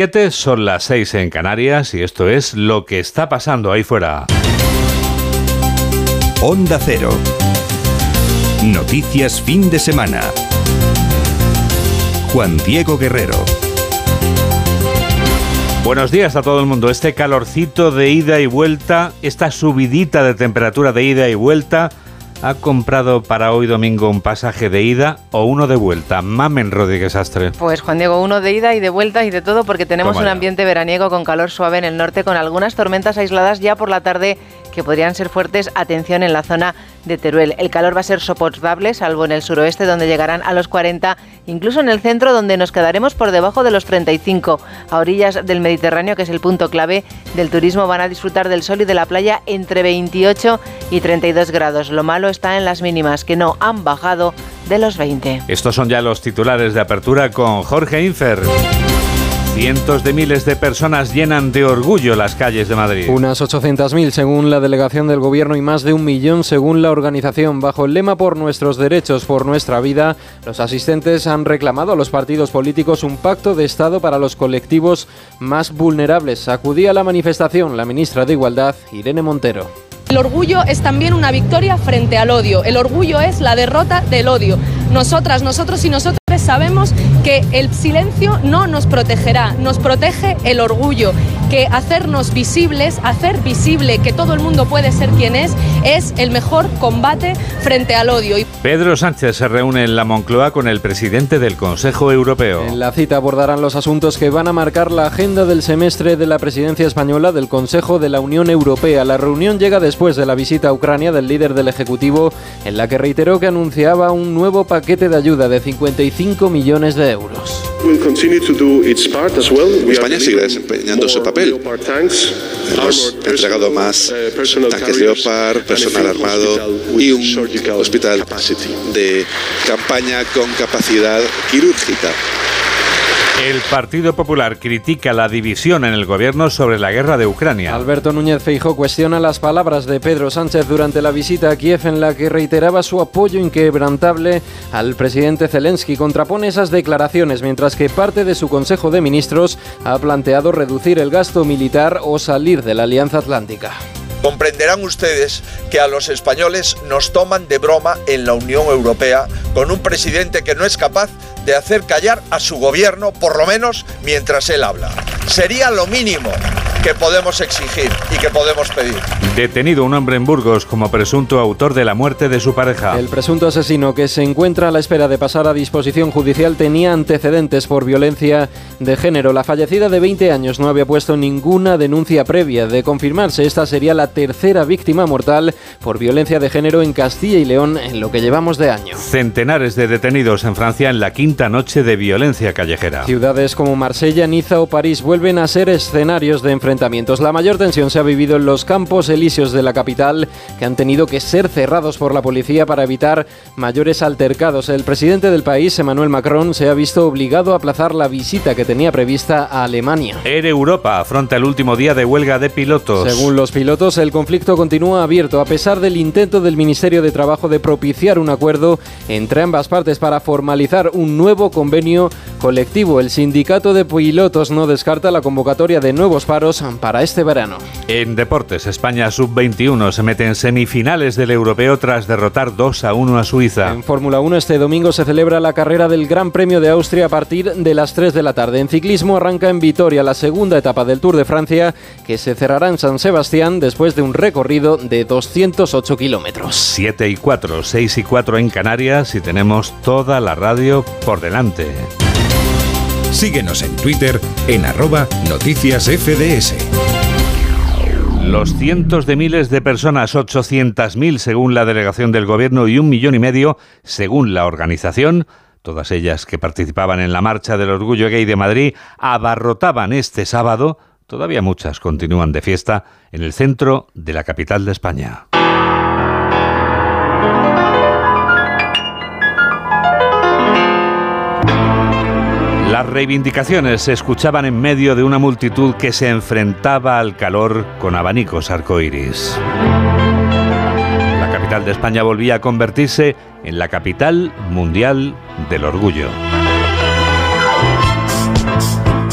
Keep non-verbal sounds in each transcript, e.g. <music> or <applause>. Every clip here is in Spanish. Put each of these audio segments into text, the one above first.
7 son las 6 en Canarias y esto es lo que está pasando ahí fuera. Onda Cero. Noticias fin de semana. Juan Diego Guerrero. Buenos días a todo el mundo. Este calorcito de ida y vuelta, esta subidita de temperatura de ida y vuelta ¿Ha comprado para hoy domingo un pasaje de ida o uno de vuelta? Mamen Rodríguez Astre. Pues Juan Diego, uno de ida y de vuelta y de todo porque tenemos un ambiente veraniego con calor suave en el norte con algunas tormentas aisladas ya por la tarde que podrían ser fuertes. Atención en la zona de Teruel. El calor va a ser soportable, salvo en el suroeste, donde llegarán a los 40, incluso en el centro, donde nos quedaremos por debajo de los 35. A orillas del Mediterráneo, que es el punto clave del turismo, van a disfrutar del sol y de la playa entre 28 y 32 grados. Lo malo está en las mínimas, que no han bajado de los 20. Estos son ya los titulares de apertura con Jorge Infer. Cientos de miles de personas llenan de orgullo las calles de Madrid. Unas 800.000 según la delegación del gobierno y más de un millón según la organización. Bajo el lema Por nuestros derechos, por nuestra vida, los asistentes han reclamado a los partidos políticos un pacto de Estado para los colectivos más vulnerables. Acudía a la manifestación la ministra de Igualdad, Irene Montero. El orgullo es también una victoria frente al odio. El orgullo es la derrota del odio. Nosotras, nosotros y nosotros sabemos que el silencio no nos protegerá, nos protege el orgullo, que hacernos visibles, hacer visible que todo el mundo puede ser quien es, es el mejor combate frente al odio. Pedro Sánchez se reúne en la Moncloa con el presidente del Consejo Europeo. En la cita abordarán los asuntos que van a marcar la agenda del semestre de la presidencia española del Consejo de la Unión Europea. La reunión llega después de la visita a Ucrania del líder del Ejecutivo, en la que reiteró que anunciaba un nuevo paquete de ayuda de 55 millones de euros. España sigue desempeñando su papel. Hemos entregado más uh, tanques Leopard, personal armado y un hospital de campaña con capacidad quirúrgica. El Partido Popular critica la división en el gobierno sobre la guerra de Ucrania. Alberto Núñez Feijóo cuestiona las palabras de Pedro Sánchez durante la visita a Kiev en la que reiteraba su apoyo inquebrantable al presidente Zelensky. Contrapone esas declaraciones mientras que parte de su Consejo de Ministros ha planteado reducir el gasto militar o salir de la Alianza Atlántica. Comprenderán ustedes que a los españoles nos toman de broma en la Unión Europea con un presidente que no es capaz de hacer callar a su gobierno, por lo menos mientras él habla. Sería lo mínimo que podemos exigir y que podemos pedir. Detenido un hombre en Burgos como presunto autor de la muerte de su pareja. El presunto asesino que se encuentra a la espera de pasar a disposición judicial tenía antecedentes por violencia de género. La fallecida de 20 años no había puesto ninguna denuncia previa. De confirmarse, esta sería la tercera víctima mortal por violencia de género en Castilla y León en lo que llevamos de año. Centenares de detenidos en Francia en la quinta noche de violencia callejera. Ciudades como Marsella, Niza o París vuelven a ser escenarios de enfrentamiento la mayor tensión se ha vivido en los campos elíseos de la capital, que han tenido que ser cerrados por la policía para evitar mayores altercados. El presidente del país, Emmanuel Macron, se ha visto obligado a aplazar la visita que tenía prevista a Alemania. Air Europa afronta el último día de huelga de pilotos. Según los pilotos, el conflicto continúa abierto a pesar del intento del Ministerio de Trabajo de propiciar un acuerdo entre ambas partes para formalizar un nuevo convenio colectivo. El sindicato de pilotos no descarta la convocatoria de nuevos paros para este verano. En deportes, España sub-21 se mete en semifinales del europeo tras derrotar 2 a 1 a Suiza. En Fórmula 1 este domingo se celebra la carrera del Gran Premio de Austria a partir de las 3 de la tarde. En ciclismo arranca en Vitoria la segunda etapa del Tour de Francia que se cerrará en San Sebastián después de un recorrido de 208 kilómetros. 7 y 4, 6 y 4 en Canarias y tenemos toda la radio por delante. Síguenos en Twitter en arroba noticias FDS. Los cientos de miles de personas, 800.000 según la delegación del gobierno y un millón y medio según la organización, todas ellas que participaban en la Marcha del Orgullo Gay de Madrid, abarrotaban este sábado, todavía muchas continúan de fiesta, en el centro de la capital de España. Las reivindicaciones se escuchaban en medio de una multitud que se enfrentaba al calor con abanicos arcoíris. La capital de España volvía a convertirse en la capital mundial del orgullo.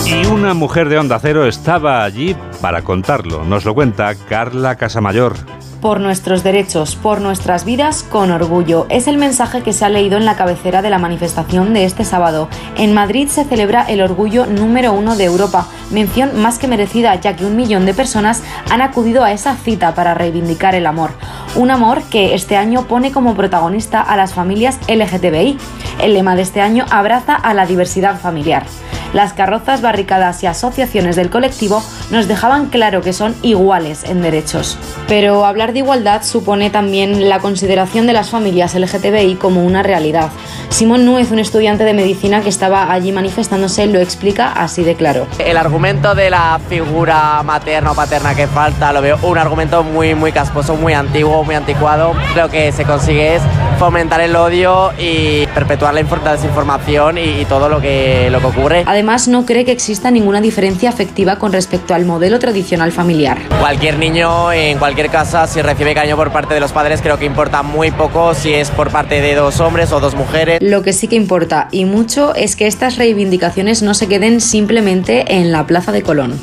Y una mujer de Onda Cero estaba allí para contarlo. Nos lo cuenta Carla Casamayor por nuestros derechos, por nuestras vidas, con orgullo. Es el mensaje que se ha leído en la cabecera de la manifestación de este sábado. En Madrid se celebra el orgullo número uno de Europa, mención más que merecida ya que un millón de personas han acudido a esa cita para reivindicar el amor. Un amor que este año pone como protagonista a las familias LGTBI. El lema de este año abraza a la diversidad familiar. Las carrozas, barricadas y asociaciones del colectivo nos dejaban claro que son iguales en derechos. Pero hablar de igualdad supone también la consideración de las familias LGTBI como una realidad. Simón Núez, un estudiante de medicina que estaba allí manifestándose, lo explica así de claro. El argumento de la figura materna o paterna que falta lo veo un argumento muy, muy casposo, muy antiguo, muy anticuado. Lo que se consigue es fomentar el odio y perpetuar la desinformación y, y todo lo que, lo que ocurre. Además, no cree que exista ninguna diferencia afectiva con respecto al modelo tradicional familiar. Cualquier niño en cualquier casa, si recibe cariño por parte de los padres, creo que importa muy poco si es por parte de dos hombres o dos mujeres. Lo que sí que importa y mucho es que estas reivindicaciones no se queden simplemente en la Plaza de Colón.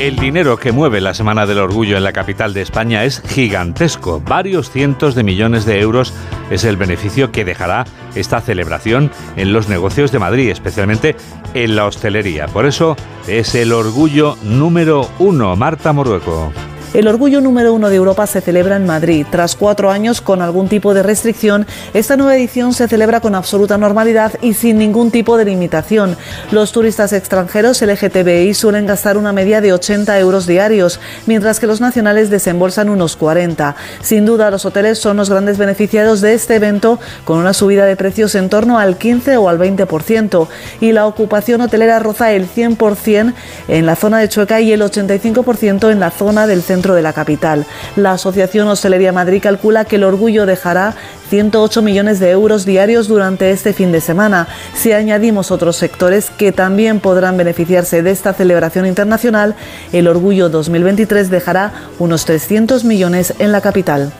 El dinero que mueve la Semana del Orgullo en la capital de España es gigantesco. Varios cientos de millones de euros es el beneficio que dejará esta celebración en los negocios de Madrid, especialmente en la hostelería. Por eso es el orgullo número uno. Marta Morueco. El orgullo número uno de Europa se celebra en Madrid. Tras cuatro años con algún tipo de restricción, esta nueva edición se celebra con absoluta normalidad y sin ningún tipo de limitación. Los turistas extranjeros LGTBI suelen gastar una media de 80 euros diarios, mientras que los nacionales desembolsan unos 40. Sin duda, los hoteles son los grandes beneficiados de este evento, con una subida de precios en torno al 15 o al 20%, y la ocupación hotelera roza el 100% en la zona de Chueca y el 85% en la zona del de la capital. La Asociación Hostelería Madrid calcula que el orgullo dejará 108 millones de euros diarios durante este fin de semana. Si añadimos otros sectores que también podrán beneficiarse de esta celebración internacional, el Orgullo 2023 dejará unos 300 millones en la capital.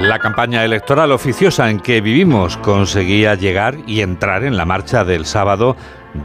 La campaña electoral oficiosa en que vivimos conseguía llegar y entrar en la marcha del sábado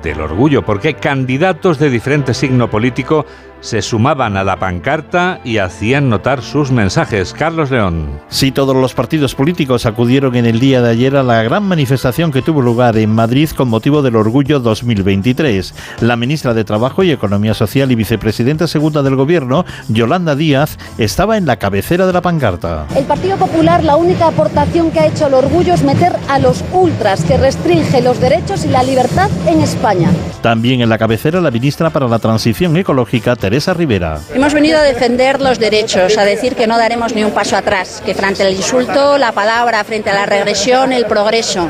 del orgullo, porque candidatos de diferente signo político se sumaban a la pancarta y hacían notar sus mensajes. Carlos León. Sí, todos los partidos políticos acudieron en el día de ayer a la gran manifestación que tuvo lugar en Madrid con motivo del Orgullo 2023. La ministra de Trabajo y Economía Social y vicepresidenta segunda del Gobierno, Yolanda Díaz, estaba en la cabecera de la pancarta. El Partido Popular, la única aportación que ha hecho al Orgullo es meter a los ultras que restringe los derechos y la libertad en España. También en la cabecera la ministra para la Transición Ecológica, Teresa Rivera. Hemos venido a defender los derechos, a decir que no daremos ni un paso atrás, que frente al insulto, la palabra, frente a la regresión, el progreso,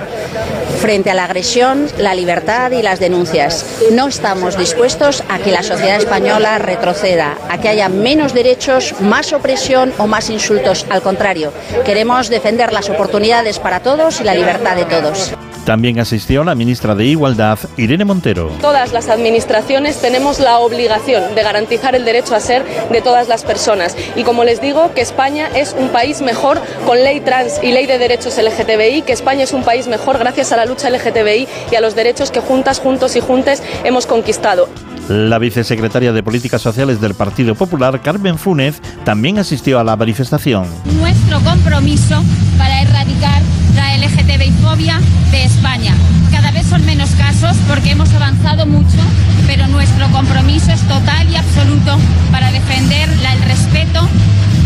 frente a la agresión, la libertad y las denuncias. No estamos dispuestos a que la sociedad española retroceda, a que haya menos derechos, más opresión o más insultos. Al contrario, queremos defender las oportunidades para todos y la libertad de todos. También asistió la ministra de Igualdad, Irene Montero. Todas las administraciones tenemos la obligación de garantizar el derecho a ser de todas las personas. Y como les digo, que España es un país mejor con ley trans y ley de derechos LGTBI, que España es un país mejor gracias a la lucha LGTBI y a los derechos que juntas, juntos y juntes hemos conquistado. La vicesecretaria de Políticas Sociales del Partido Popular, Carmen Funes, también asistió a la manifestación. Nuestro compromiso para erradicar la LGTBI-fobia de España. Cada vez son menos casos porque hemos avanzado mucho, nuestro compromiso es total y absoluto para defender el respeto,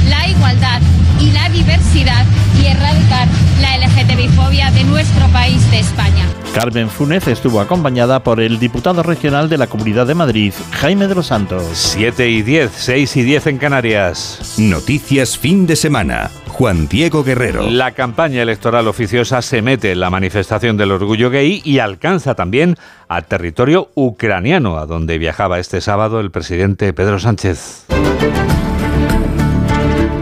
la igualdad y la diversidad y erradicar la LGTBI-fobia de nuestro país, de España. Carmen Funes estuvo acompañada por el diputado regional de la Comunidad de Madrid, Jaime de los Santos. 7 y 10, 6 y 10 en Canarias. Noticias fin de semana. Juan Diego Guerrero. La campaña electoral oficiosa se mete en la manifestación del orgullo gay y alcanza también a territorio ucraniano, a donde viajaba este sábado el presidente Pedro Sánchez.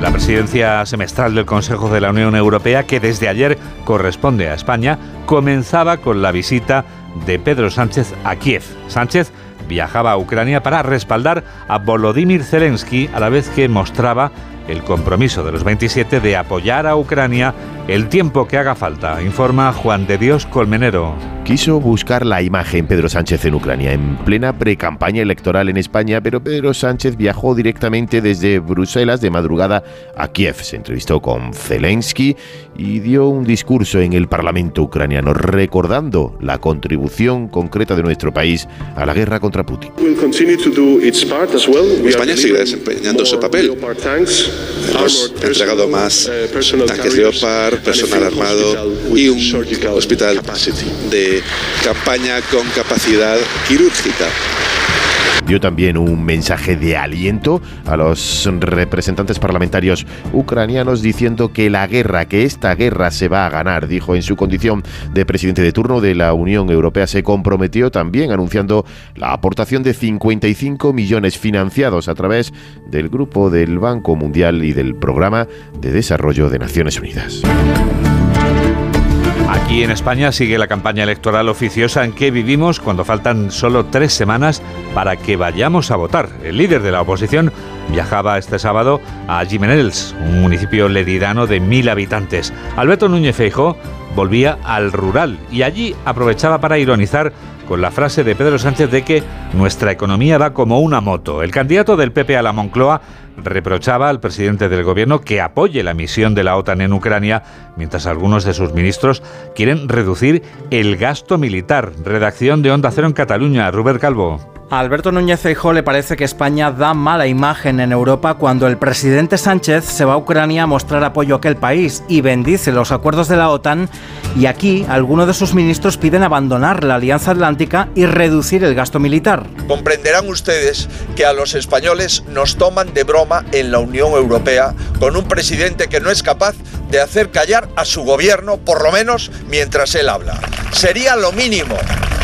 La presidencia semestral del Consejo de la Unión Europea, que desde ayer corresponde a España, comenzaba con la visita de Pedro Sánchez a Kiev. Sánchez viajaba a Ucrania para respaldar a Volodymyr Zelensky a la vez que mostraba el compromiso de los 27 de apoyar a Ucrania el tiempo que haga falta, informa Juan de Dios Colmenero. Quiso buscar la imagen Pedro Sánchez en Ucrania, en plena pre-campaña electoral en España, pero Pedro Sánchez viajó directamente desde Bruselas de madrugada a Kiev. Se entrevistó con Zelensky y dio un discurso en el Parlamento ucraniano, recordando la contribución concreta de nuestro país a la guerra contra Putin. España sigue desempeñando su papel. Hemos entregado más tanques Leopard, personal armado y un hospital de campaña con capacidad quirúrgica dio también un mensaje de aliento a los representantes parlamentarios ucranianos diciendo que la guerra, que esta guerra se va a ganar, dijo en su condición de presidente de turno de la Unión Europea, se comprometió también anunciando la aportación de 55 millones financiados a través del Grupo del Banco Mundial y del Programa de Desarrollo de Naciones Unidas. Aquí en España sigue la campaña electoral oficiosa en que vivimos cuando faltan solo tres semanas para que vayamos a votar. El líder de la oposición viajaba este sábado a Jimenels, un municipio leridano de mil habitantes. Alberto Núñez Feijóo volvía al rural y allí aprovechaba para ironizar con la frase de Pedro Sánchez de que nuestra economía va como una moto. El candidato del PP a la Moncloa reprochaba al presidente del gobierno que apoye la misión de la OTAN en Ucrania, mientras algunos de sus ministros quieren reducir el gasto militar. Redacción de Onda Cero en Cataluña, Rubén Calvo. A Alberto Núñez Feijóo le parece que España da mala imagen en Europa cuando el presidente Sánchez se va a Ucrania a mostrar apoyo a aquel país y bendice los acuerdos de la OTAN y aquí algunos de sus ministros piden abandonar la Alianza Atlántica y reducir el gasto militar. Comprenderán ustedes que a los españoles nos toman de broma en la Unión Europea con un presidente que no es capaz de hacer callar a su gobierno, por lo menos mientras él habla. Sería lo mínimo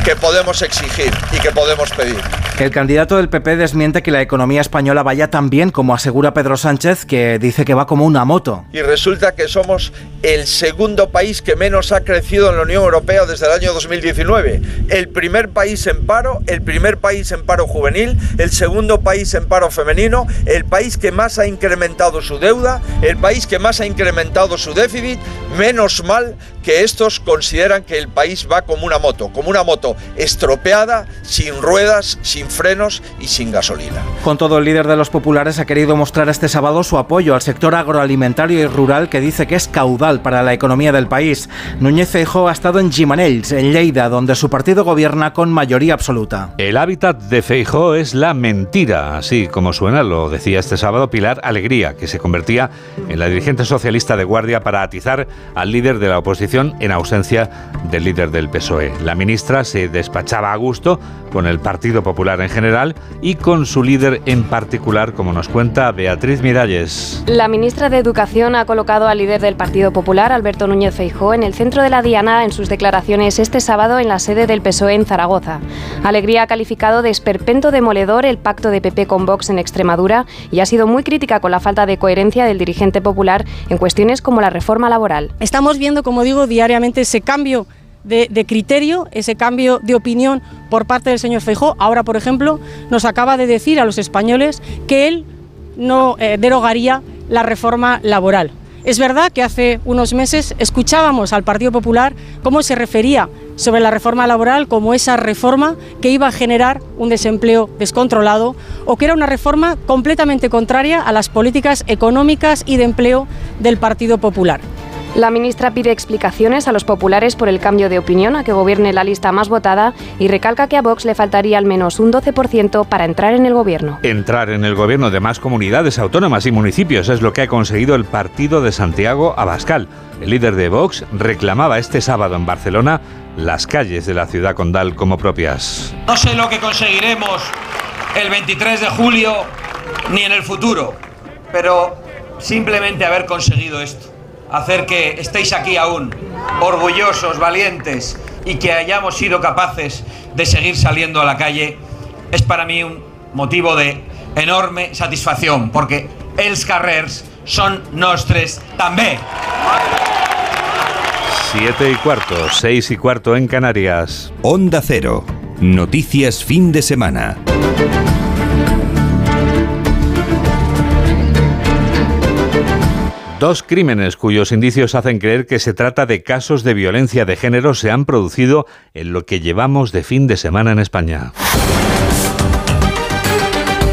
que podemos exigir y que podemos pedir. El candidato del PP desmiente que la economía española vaya tan bien como asegura Pedro Sánchez, que dice que va como una moto. Y resulta que somos el segundo país que menos ha crecido en la Unión Europea desde el año 2019. El primer país en paro, el primer país en paro juvenil, el segundo país en paro femenino, el país que más ha incrementado su deuda, el país que más ha incrementado su déficit. Menos mal que estos consideran que el país va como una moto, como una moto estropeada, sin ruedas, sin frenos y sin gasolina. Con todo, el líder de los populares ha querido mostrar este sábado su apoyo al sector agroalimentario y rural que dice que es caudal para la economía del país. Núñez Feijóo ha estado en Gimanells, en Lleida, donde su partido gobierna con mayoría absoluta. El hábitat de Feijóo es la mentira, así como suena, lo decía este sábado Pilar Alegría, que se convertía en la dirigente socialista de guardia para atizar al líder de la oposición en ausencia del líder del PSOE. La ministra se despachaba a gusto con el Partido Popular en general y con su líder en particular, como nos cuenta Beatriz Miralles. La ministra de Educación ha colocado al líder del Partido Popular, Alberto Núñez Feijó, en el centro de la diana en sus declaraciones este sábado en la sede del PSOE en Zaragoza. Alegría ha calificado de esperpento demoledor el pacto de PP con Vox en Extremadura y ha sido muy crítica con la falta de coherencia del dirigente popular en cuestiones como la reforma laboral. Estamos viendo, como digo, diariamente ese cambio de, criterio, ese cambio de opinión por parte del señor Feijó. Ahora, por ejemplo, nos acaba de decir a los españoles que él no eh, derogaría la reforma laboral. Es verdad que hace unos meses escuchábamos al Partido Popular cómo se refería sobre la reforma laboral como esa reforma que iba a generar un desempleo descontrolado o que era una reforma completamente contraria a las políticas económicas y de empleo del Partido Popular. La ministra pide explicaciones a los populares por el cambio de opinión a que gobierne la lista más votada y recalca que a Vox le faltaría al menos un 12% para entrar en el gobierno. Entrar en el gobierno de más comunidades autónomas y municipios es lo que ha conseguido el partido de Santiago Abascal. El líder de Vox reclamaba este sábado en Barcelona las calles de la ciudad condal como propias. No sé lo que conseguiremos el 23 de julio ni en el futuro, pero simplemente haber conseguido esto hacer que estéis aquí aún, orgullosos, valientes y que hayamos sido capaces de seguir saliendo a la calle, es para mí un motivo de enorme satisfacción, porque els carrers son nostres también. Siete y cuarto, seis y cuarto en Canarias. Onda Cero. Noticias fin de semana. Dos crímenes cuyos indicios hacen creer que se trata de casos de violencia de género se han producido en lo que llevamos de fin de semana en España.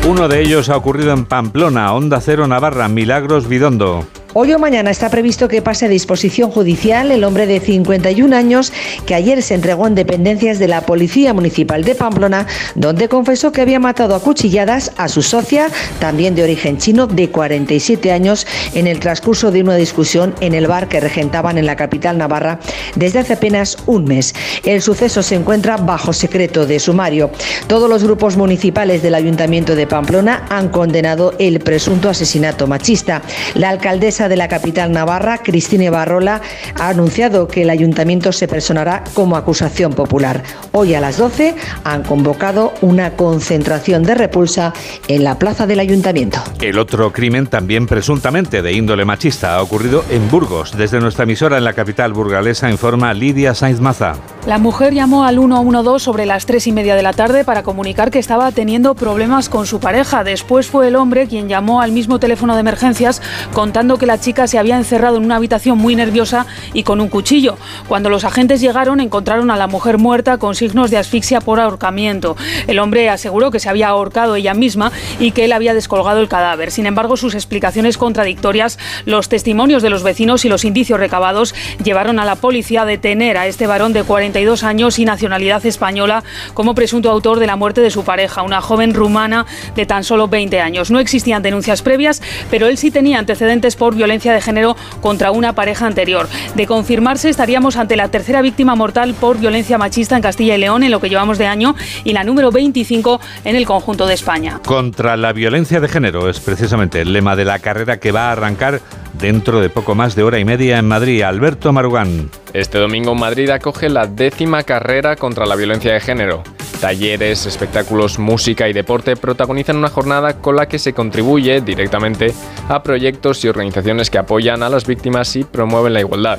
Uno de ellos ha ocurrido en Pamplona, Onda Cero Navarra, Milagros Vidondo. Hoy o mañana está previsto que pase a disposición judicial el hombre de 51 años que ayer se entregó en dependencias de la Policía Municipal de Pamplona, donde confesó que había matado a cuchilladas a su socia, también de origen chino, de 47 años, en el transcurso de una discusión en el bar que regentaban en la capital navarra desde hace apenas un mes. El suceso se encuentra bajo secreto de sumario. Todos los grupos municipales del Ayuntamiento de Pamplona han condenado el presunto asesinato machista. La alcaldesa de la capital navarra, Cristine Barrola, ha anunciado que el ayuntamiento se personará como acusación popular. Hoy a las 12 han convocado una concentración de repulsa en la plaza del ayuntamiento. El otro crimen, también presuntamente de índole machista, ha ocurrido en Burgos. Desde nuestra emisora en la capital burgalesa informa Lidia Sainz Maza. La mujer llamó al 112 sobre las 3 y media de la tarde para comunicar que estaba teniendo problemas con su pareja. Después fue el hombre quien llamó al mismo teléfono de emergencias contando que la chica se había encerrado en una habitación muy nerviosa y con un cuchillo. Cuando los agentes llegaron encontraron a la mujer muerta con signos de asfixia por ahorcamiento. El hombre aseguró que se había ahorcado ella misma y que él había descolgado el cadáver. Sin embargo, sus explicaciones contradictorias, los testimonios de los vecinos y los indicios recabados llevaron a la policía a detener a este varón de 42 años y nacionalidad española como presunto autor de la muerte de su pareja, una joven rumana de tan solo 20 años. No existían denuncias previas, pero él sí tenía antecedentes por violencia de género contra una pareja anterior. De confirmarse, estaríamos ante la tercera víctima mortal por violencia machista en Castilla y León en lo que llevamos de año y la número 25 en el conjunto de España. Contra la violencia de género es precisamente el lema de la carrera que va a arrancar dentro de poco más de hora y media en Madrid. Alberto Marugán. Este domingo Madrid acoge la décima carrera contra la violencia de género. Talleres, espectáculos, música y deporte protagonizan una jornada con la que se contribuye directamente a proyectos y organizaciones que apoyan a las víctimas y promueven la igualdad.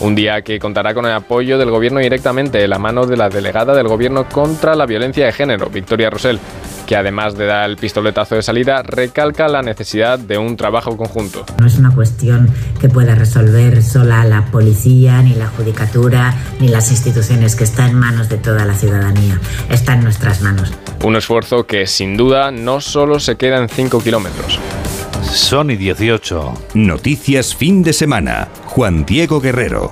Un día que contará con el apoyo del gobierno directamente de la mano de la delegada del gobierno contra la violencia de género, Victoria Rosell, que además de dar el pistoletazo de salida, recalca la necesidad de un trabajo conjunto. No es una cuestión que pueda resolver sola la policía, ni la judicatura, ni las instituciones, que está en manos de toda la ciudadanía. Está en nuestras manos. Un esfuerzo que sin duda no solo se queda en 5 kilómetros. Sony 18. Noticias fin de semana. Juan Diego Guerrero.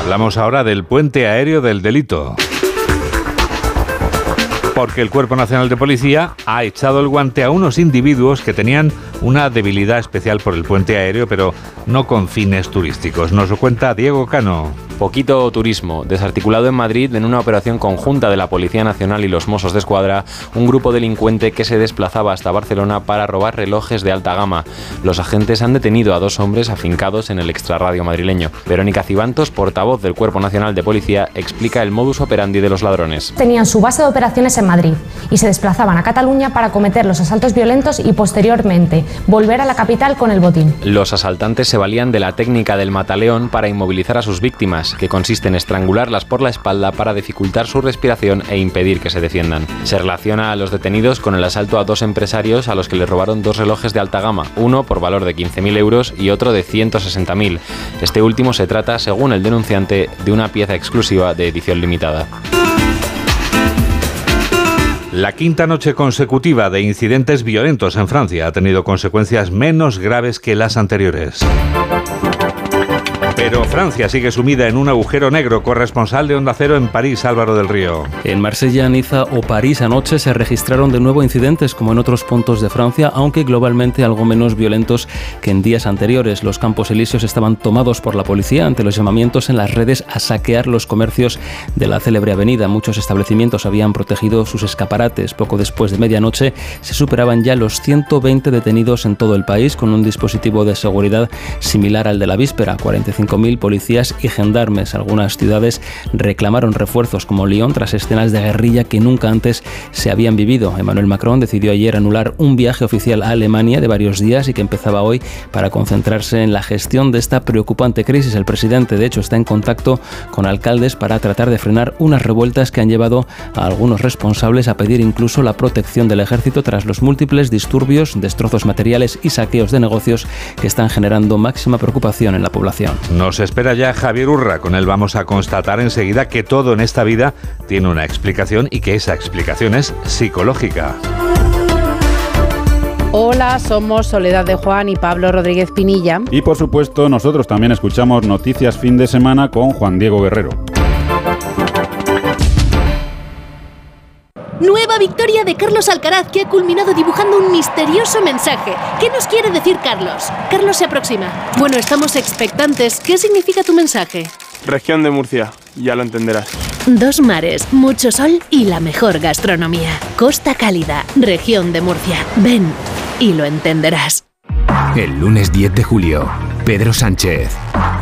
Hablamos ahora del puente aéreo del delito. Porque el Cuerpo Nacional de Policía ha echado el guante a unos individuos que tenían una debilidad especial por el puente aéreo, pero no con fines turísticos. Nos lo cuenta Diego Cano. Poquito turismo. Desarticulado en Madrid en una operación conjunta de la Policía Nacional y los Mossos de Escuadra, un grupo delincuente que se desplazaba hasta Barcelona para robar relojes de alta gama. Los agentes han detenido a dos hombres afincados en el extrarradio madrileño. Verónica Cibantos, portavoz del Cuerpo Nacional de Policía, explica el modus operandi de los ladrones. Tenían su base de operaciones en Madrid y se desplazaban a Cataluña para cometer los asaltos violentos y posteriormente volver a la capital con el botín. Los asaltantes se valían de la técnica del mataleón para inmovilizar a sus víctimas que consiste en estrangularlas por la espalda para dificultar su respiración e impedir que se defiendan. Se relaciona a los detenidos con el asalto a dos empresarios a los que le robaron dos relojes de alta gama, uno por valor de 15.000 euros y otro de 160.000. Este último se trata, según el denunciante, de una pieza exclusiva de edición limitada. La quinta noche consecutiva de incidentes violentos en Francia ha tenido consecuencias menos graves que las anteriores. Pero Francia sigue sumida en un agujero negro. Corresponsal de Onda Cero en París, Álvaro del Río. En Marsella, Niza o París anoche se registraron de nuevo incidentes como en otros puntos de Francia, aunque globalmente algo menos violentos que en días anteriores. Los campos elíseos estaban tomados por la policía ante los llamamientos en las redes a saquear los comercios de la célebre avenida. Muchos establecimientos habían protegido sus escaparates. Poco después de medianoche se superaban ya los 120 detenidos en todo el país con un dispositivo de seguridad similar al de la víspera. 45 5.000 policías y gendarmes. Algunas ciudades reclamaron refuerzos como Lyon tras escenas de guerrilla que nunca antes se habían vivido. Emmanuel Macron decidió ayer anular un viaje oficial a Alemania de varios días y que empezaba hoy para concentrarse en la gestión de esta preocupante crisis. El presidente, de hecho, está en contacto con alcaldes para tratar de frenar unas revueltas que han llevado a algunos responsables a pedir incluso la protección del ejército tras los múltiples disturbios, destrozos materiales y saqueos de negocios que están generando máxima preocupación en la población. Nos espera ya Javier Urra. Con él vamos a constatar enseguida que todo en esta vida tiene una explicación y que esa explicación es psicológica. Hola, somos Soledad de Juan y Pablo Rodríguez Pinilla. Y por supuesto, nosotros también escuchamos Noticias Fin de Semana con Juan Diego Guerrero. Nueva victoria de Carlos Alcaraz que ha culminado dibujando un misterioso mensaje. ¿Qué nos quiere decir Carlos? Carlos se aproxima. Bueno, estamos expectantes. ¿Qué significa tu mensaje? Región de Murcia, ya lo entenderás. Dos mares, mucho sol y la mejor gastronomía. Costa Cálida, región de Murcia. Ven y lo entenderás. El lunes 10 de julio, Pedro Sánchez,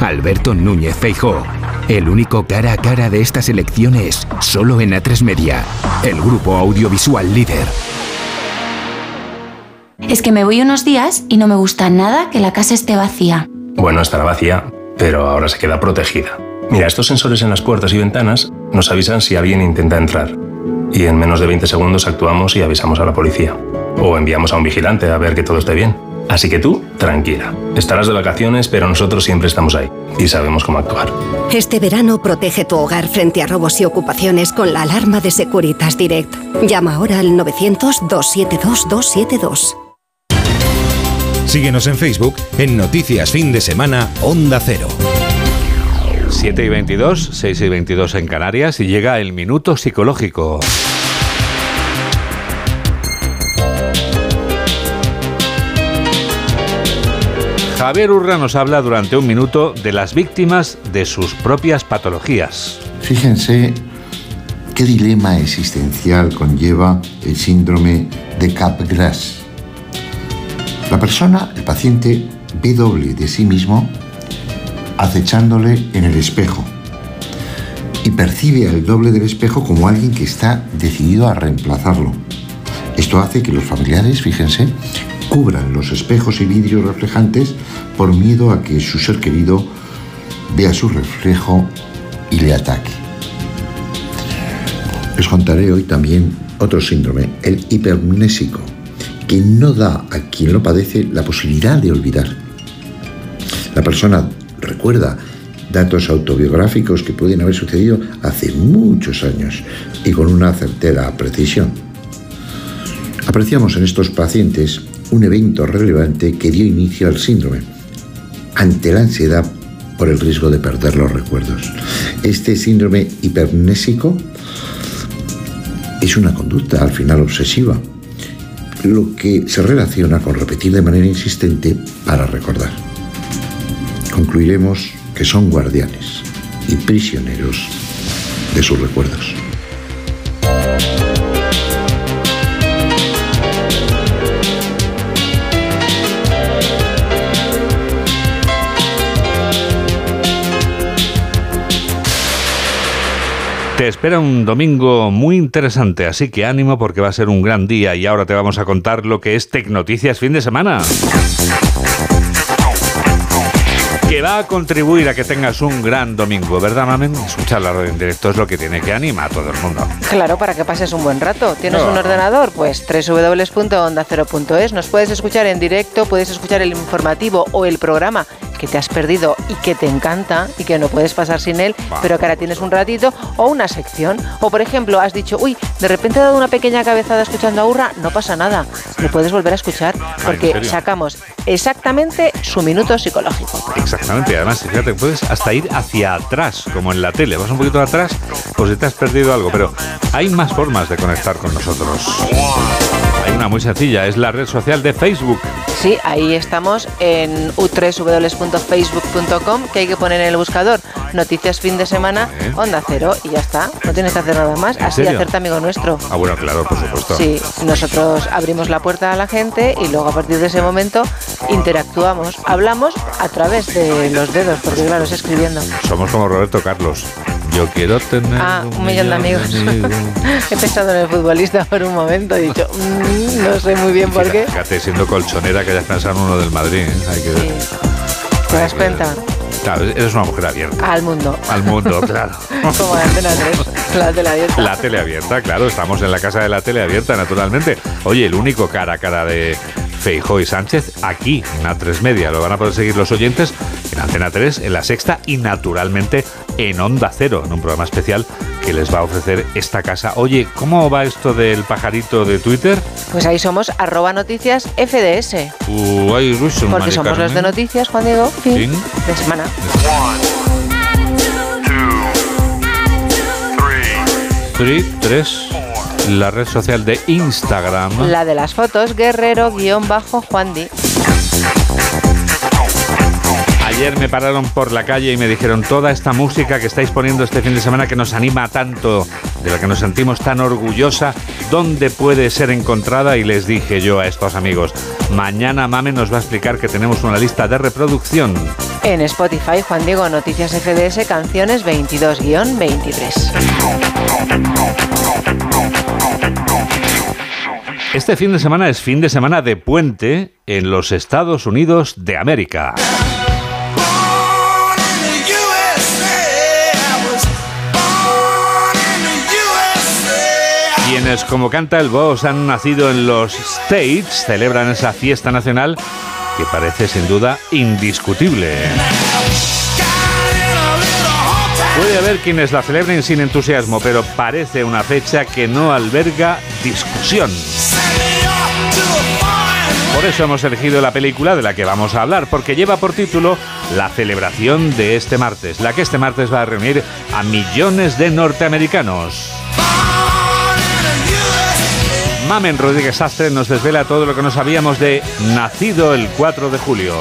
Alberto Núñez Feijó, el único cara a cara de estas elecciones, solo en A3 Media, el grupo audiovisual líder. Es que me voy unos días y no me gusta nada que la casa esté vacía. Bueno, estará vacía, pero ahora se queda protegida. Mira, estos sensores en las puertas y ventanas nos avisan si alguien intenta entrar. Y en menos de 20 segundos actuamos y avisamos a la policía. O enviamos a un vigilante a ver que todo esté bien. Así que tú, tranquila. Estarás de vacaciones, pero nosotros siempre estamos ahí y sabemos cómo actuar. Este verano protege tu hogar frente a robos y ocupaciones con la alarma de Securitas Direct. Llama ahora al 900-272-272. Síguenos en Facebook en Noticias Fin de Semana Onda Cero. 7 y 22, 6 y 22 en Canarias y llega el minuto psicológico. Javier Urra nos habla durante un minuto de las víctimas de sus propias patologías. Fíjense qué dilema existencial conlleva el síndrome de Capgras. La persona, el paciente, ve doble de sí mismo acechándole en el espejo y percibe al doble del espejo como alguien que está decidido a reemplazarlo. Esto hace que los familiares, fíjense, cubran los espejos y vidrios reflejantes por miedo a que su ser querido vea su reflejo y le ataque. Les contaré hoy también otro síndrome, el hipermnésico, que no da a quien lo padece la posibilidad de olvidar. La persona recuerda datos autobiográficos que pueden haber sucedido hace muchos años y con una certera precisión. Apreciamos en estos pacientes un evento relevante que dio inicio al síndrome, ante la ansiedad por el riesgo de perder los recuerdos. Este síndrome hipermnésico es una conducta al final obsesiva, lo que se relaciona con repetir de manera insistente para recordar. Concluiremos que son guardianes y prisioneros de sus recuerdos. Te espera un domingo muy interesante, así que ánimo porque va a ser un gran día y ahora te vamos a contar lo que es Tecnoticias fin de semana. Que va a contribuir a que tengas un gran domingo, ¿verdad, Mamen? Escuchar la radio en directo es lo que tiene que animar a todo el mundo. Claro, para que pases un buen rato. ¿Tienes No. un ordenador? Pues www.ondacero.es. Nos puedes escuchar en directo, puedes escuchar el informativo o el programa que te has perdido y que te encanta y que no puedes pasar sin él, pero que ahora tienes un ratito, o una sección. O por ejemplo, has dicho, uy, de repente he dado una pequeña cabezada escuchando a Urra, no pasa nada, lo puedes volver a escuchar porque serio? sacamos exactamente su minuto psicológico. Exactamente, además, fíjate, puedes hasta ir hacia atrás, como en la tele. Vas un poquito atrás, pues si te has perdido algo, pero hay más formas de conectar con nosotros. Hay una muy sencilla, es la red social de Facebook. Sí, ahí estamos en www.facebook.com que hay que poner en el buscador noticias fin de semana, onda cero y ya está. No tienes que hacer nada más, ¿En así serio? hacerte amigo nuestro. Ah, bueno, claro, por supuesto. Sí, nosotros abrimos la puerta a la gente y luego a partir de ese momento interactuamos, hablamos a través de los dedos, porque claro, es escribiendo. Somos como Roberto Carlos. Yo quiero tener Ah, un millón de amigos. He pensado en el futbolista por un momento, he dicho, "Mm, no sé muy bien por qué. Fíjate, siendo colchonera que hayas pensado en uno del Madrid. ¿eh? Hay que ver. ¿Te das cuenta? Claro, eres una mujer abierta. Al mundo. Al mundo, <laughs> claro. Como la antena 3, la tele abierta. La tele abierta, claro, estamos en la casa de la tele abierta, naturalmente. Oye, el único cara a cara de Feijó y Sánchez aquí en A3 Media. Lo van a poder seguir los oyentes en Antena 3, en La Sexta y naturalmente en Onda Cero, en un programa especial que les va a ofrecer esta casa. Oye, ¿cómo va esto del pajarito de Twitter? Pues ahí somos arroba noticias FDS. Uh, ay, uy, son Porque Mari somos los de noticias, Juan Diego, fin Fin. de semana. Three, tres, la red social de Instagram. La de las fotos, guerrero-juan di. Ayer me pararon por la calle y me dijeron toda esta música que estáis poniendo este fin de semana que nos anima tanto, de la que nos sentimos tan orgullosa, ¿dónde puede ser encontrada? Y les dije yo a estos amigos, mañana Mame nos va a explicar que tenemos una lista de reproducción. En Spotify, Juan Diego, Noticias FDS, canciones 22-23. Este fin de semana es fin de semana de puente en los Estados Unidos de América. Quienes, como canta el boss, han nacido en los States, celebran esa fiesta nacional que parece sin duda indiscutible. Puede haber quienes la celebren sin entusiasmo, pero parece una fecha que no alberga discusión. Por eso hemos elegido la película de la que vamos a hablar, porque lleva por título La celebración de este martes, la que este martes va a reunir a millones de norteamericanos. Mamen Rodríguez Sastre nos desvela todo lo que no sabíamos de Nacido el 4 de julio.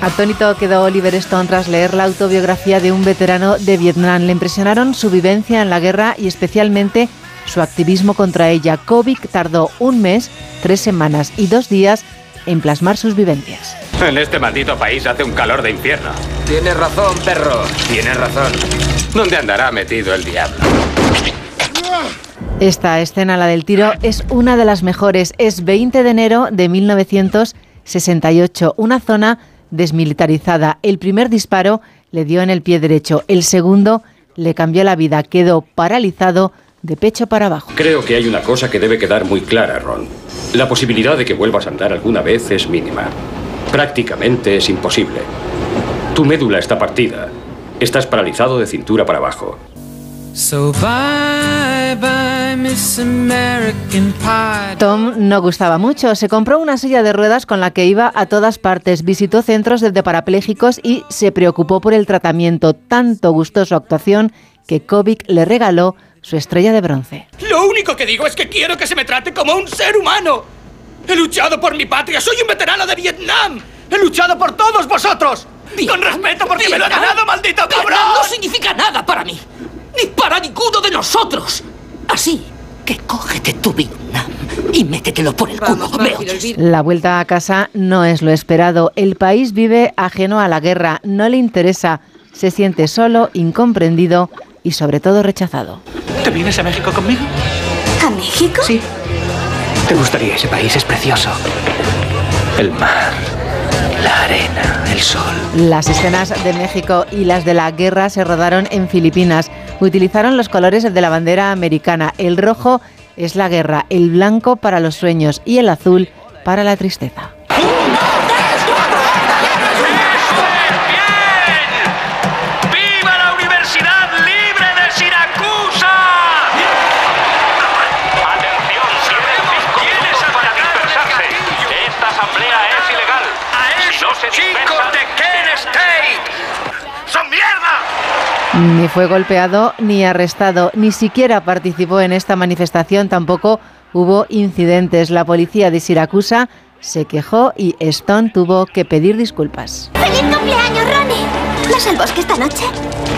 Atónito quedó Oliver Stone tras leer la autobiografía de un veterano de Vietnam. Le impresionaron su vivencia en la guerra y especialmente su activismo contra ella. Kovic tardó un mes, tres semanas y dos días en plasmar sus vivencias. En este maldito país hace un calor de infierno. Tienes razón, perro. Tienes razón. ¿Dónde andará metido el diablo? Esta escena, la del tiro, es una de las mejores. Es 20 de enero de 1968, una zona desmilitarizada. El primer disparo le dio en el pie derecho, el segundo le cambió la vida, quedó paralizado de pecho para abajo. Creo que hay una cosa que debe quedar muy clara, Ron. La posibilidad de que vuelvas a andar alguna vez es mínima. Prácticamente es imposible. Tu médula está partida. Estás paralizado de cintura para abajo. Tom no gustaba mucho. Se compró una silla de ruedas con la que iba a todas partes, visitó centros de parapléjicos y se preocupó por el tratamiento. Tanto gustó su actuación que Kovic le regaló su estrella de bronce. Lo único que digo es que quiero que se me trate como un ser humano. He luchado por mi patria, soy un veterano de Vietnam. He luchado por todos vosotros. Con respeto porque me lo he ganado, maldito cabrón. no significa nada para mí, ni para ninguno de nosotros. Así que cógete tu Vietnam y métetelo por el culo. ¿Me oyes? La vuelta a casa no es lo esperado. El país vive ajeno a la guerra, no le interesa, se siente solo, incomprendido y sobre todo rechazado. ¿Te vienes a México conmigo? ¿A México? Sí. ¿Te gustaría ese país? Es precioso. El mar, la arena, sol. Las escenas de México y las de la guerra se rodaron en Filipinas. Utilizaron los colores de la bandera americana. El rojo es la guerra, el blanco para los sueños y el azul para la tristeza. Ni fue golpeado ni arrestado, ni siquiera participó en esta manifestación, tampoco hubo incidentes. La policía de Siracusa se quejó y Stone tuvo que pedir disculpas. ¡Feliz cumpleaños, Ronnie! ¿Vas al bosque esta noche?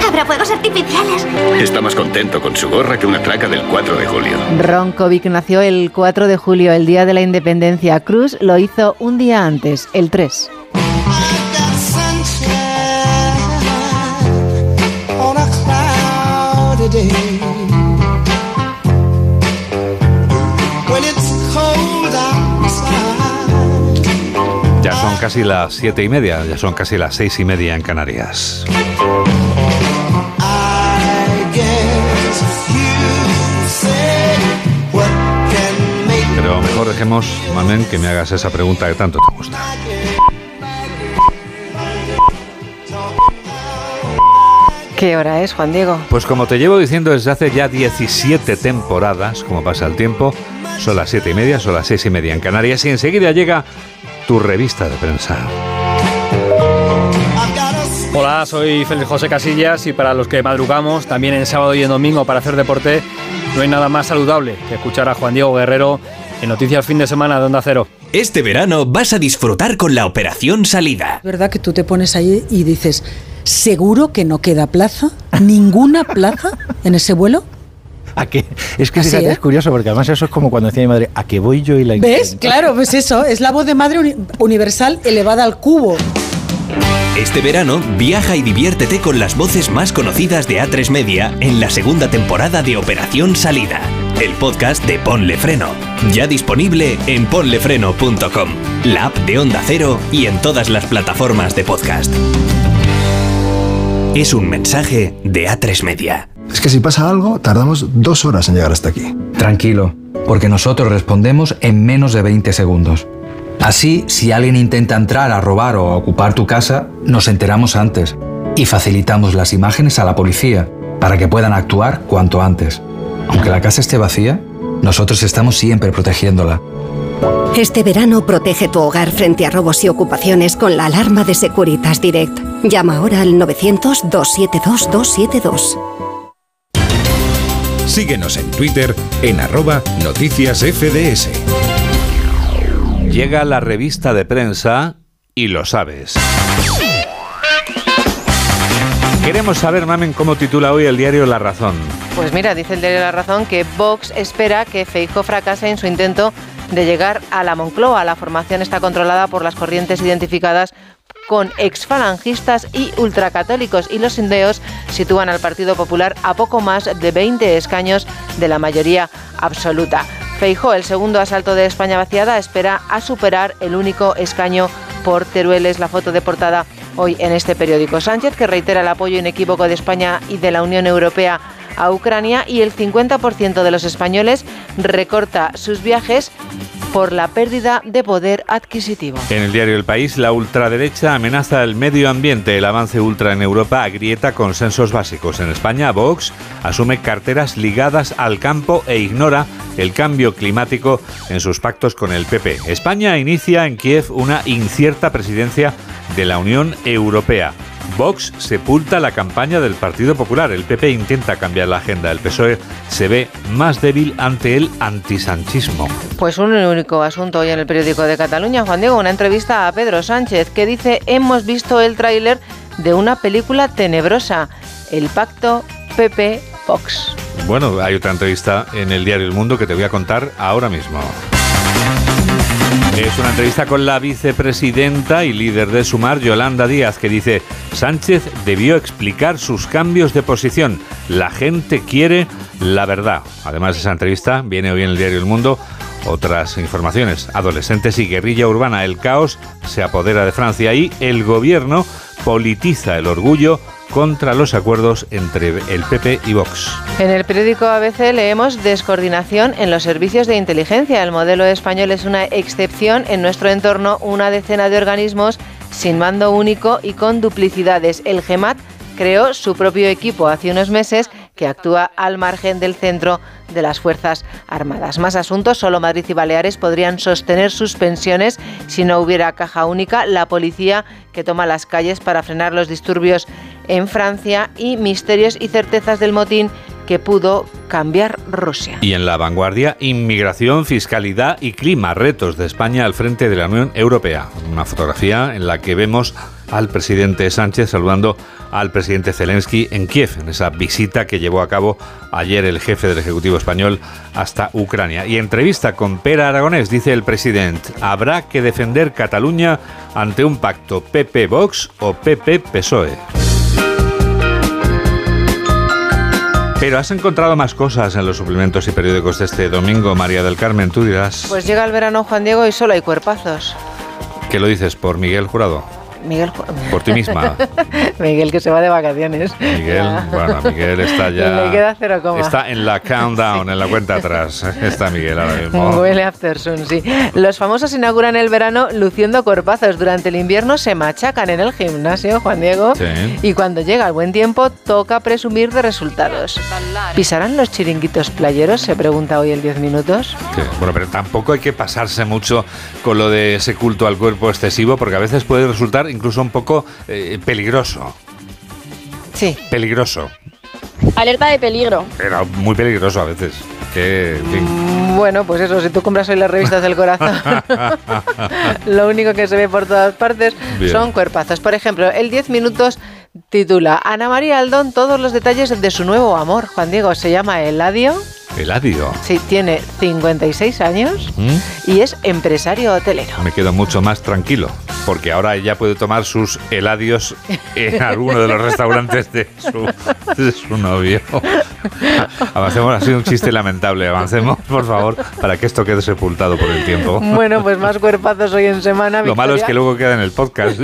Habrá fuegos artificiales. Está más contento con su gorra que una placa del 4 de julio. Ron Kovic nació el 4 de julio, el día de la independencia. Cruz lo hizo un día antes, el 3. Ya son casi las siete y media, ya son casi las seis y media en Canarias. Pero mejor dejemos, Mamen, que me hagas esa pregunta que tanto te gusta. ¿Qué hora es, Juan Diego? Pues como te llevo diciendo desde hace ya 17 temporadas, como pasa el tiempo, son las siete y media, son las seis y media en Canarias y enseguida llega tu revista de prensa. Hola, soy Félix José Casillas y para los que madrugamos, también en sábado y en domingo para hacer deporte, no hay nada más saludable que escuchar a Juan Diego Guerrero en Noticias Fin de Semana de Onda Cero. Este verano vas a disfrutar con la Operación Salida. Es verdad que tú te pones ahí y dices, ¿seguro que no queda plaza? ¿Ninguna plaza en ese vuelo? ¿A qué? Es que fíjate, ¿eh? es curioso porque además eso es como cuando decía mi madre, ¿a qué voy yo y la ¿Ves? Claro, pues eso, es la voz de madre uni- universal elevada al cubo. Este verano viaja y diviértete con las voces más conocidas de A3 Media en la segunda temporada de Operación Salida, el podcast de Ponle Freno. Ya disponible en ponlefreno.com, la app de Onda Cero y en todas las plataformas de podcast. Es un mensaje de A3 Media. Es que si pasa algo, tardamos dos horas en llegar hasta aquí. Tranquilo, porque nosotros respondemos en menos de 20 segundos. Así, si alguien intenta entrar a robar o a ocupar tu casa, nos enteramos antes y facilitamos las imágenes a la policía para que puedan actuar cuanto antes. Aunque la casa esté vacía, nosotros estamos siempre protegiéndola. Este verano protege tu hogar frente a robos y ocupaciones con la alarma de Securitas Direct. Llama ahora al 900-272-272. Síguenos en Twitter en arroba noticias FDS. Llega la revista de prensa y lo sabes. Queremos saber, Mamen, cómo titula hoy el diario La Razón. Pues mira, dice el diario La Razón que Vox espera que Feijóo fracase en su intento de llegar a la Moncloa. La formación está controlada por las corrientes identificadas con exfalangistas y ultracatólicos y los sondeos sitúan al Partido Popular a poco más de 20 escaños de la mayoría absoluta. Feijóo, el segundo asalto de España vaciada, espera a superar el único escaño por Teruel. Es la foto de portada hoy en este periódico. Sánchez, que reitera el apoyo inequívoco de España y de la Unión Europea a Ucrania y el 50% de los españoles recorta sus viajes por la pérdida de poder adquisitivo. En el diario El País, la ultraderecha amenaza el medio ambiente. El avance ultra en Europa agrieta consensos básicos. En España, Vox asume carteras ligadas al campo e ignora el cambio climático en sus pactos con el PP. España inicia en Kiev una incierta presidencia de la Unión Europea. Vox sepulta la campaña del Partido Popular. El PP intenta cambiar la agenda. El PSOE se ve más débil ante el antisanchismo. Pues un único asunto hoy en el periódico de Cataluña, Juan Diego, una entrevista a Pedro Sánchez que dice hemos visto el tráiler de una película tenebrosa, El Pacto PP Vox. Bueno, hay otra entrevista en el diario El Mundo que te voy a contar ahora mismo. Es una entrevista con la vicepresidenta y líder de Sumar, Yolanda Díaz, que dice, Sánchez debió explicar sus cambios de posición. La gente quiere la verdad. Además, esa entrevista viene hoy en el diario El Mundo. Otras informaciones, adolescentes y guerrilla urbana. El caos se apodera de Francia y el gobierno politiza el orgullo contra los acuerdos entre el PP y Vox. En el periódico ABC leemos descoordinación en los servicios de inteligencia. El modelo español es una excepción en nuestro entorno, una decena de organismos sin mando único y con duplicidades. El GEMAT creó su propio equipo hace unos meses que actúa al margen del centro de las Fuerzas Armadas. Más asuntos, solo Madrid y Baleares podrían sostener sus pensiones si no hubiera caja única. La policía que toma las calles para frenar los disturbios en Francia y misterios y certezas del motín que pudo cambiar Rusia. Y en la vanguardia, inmigración, fiscalidad y clima, retos de España al frente de la Unión Europea. Una fotografía en la que vemos al presidente Sánchez saludando al presidente Zelensky en Kiev, en esa visita que llevó a cabo ayer el jefe del Ejecutivo español hasta Ucrania. Y entrevista con Pera Aragonés, dice el presidente, habrá que defender Cataluña ante un pacto PP-Vox o PP-PSOE. Pero has encontrado más cosas en los suplementos y periódicos de este domingo, María del Carmen, tú dirás. Pues llega el verano, Juan Diego, y solo hay cuerpazos. ¿Qué lo dices? ¿Por Miguel Jurado? Miguel. Por ti misma. <laughs> Miguel que se va de vacaciones. Miguel, bueno, Miguel está ya. <laughs> Le queda cero coma. Está en la countdown, en la cuenta atrás. <laughs> Está Miguel ahora mismo. Huele aftersun, sí. Los famosos inauguran el verano luciendo corpazos. Durante el invierno se machacan en el gimnasio, Juan Diego. Sí. Y cuando llega el buen tiempo, toca presumir de resultados. ¿Pisarán los chiringuitos playeros? Se pregunta hoy el 10 minutos. Sí, Bueno, pero tampoco hay que pasarse mucho con lo de ese culto al cuerpo excesivo, porque a veces puede resultar incluso un poco eh, peligroso. Sí. Peligroso. Alerta de peligro. Pero muy peligroso a veces. Que, en fin. Mm, Bueno, pues eso, si tú compras hoy las revistas del corazón, <laughs> lo único que se ve por todas partes Bien. son cuerpazos. Por ejemplo, el 10 minutos titula Ana María Aldón todos los detalles de su nuevo amor. Juan Diego se llama Eladio, Eladio. sí, tiene 56 años ¿Mm? y es empresario hotelero. Me quedo mucho más tranquilo, porque ahora ella puede tomar sus heladios en alguno de los restaurantes de su, de su novio. <laughs> Avancemos, ha sido un chiste lamentable. Avancemos, por favor, para que esto quede sepultado por el tiempo. Bueno, pues más cuerpazos hoy en semana. Lo malo es que Victoria. luego queda en el podcast.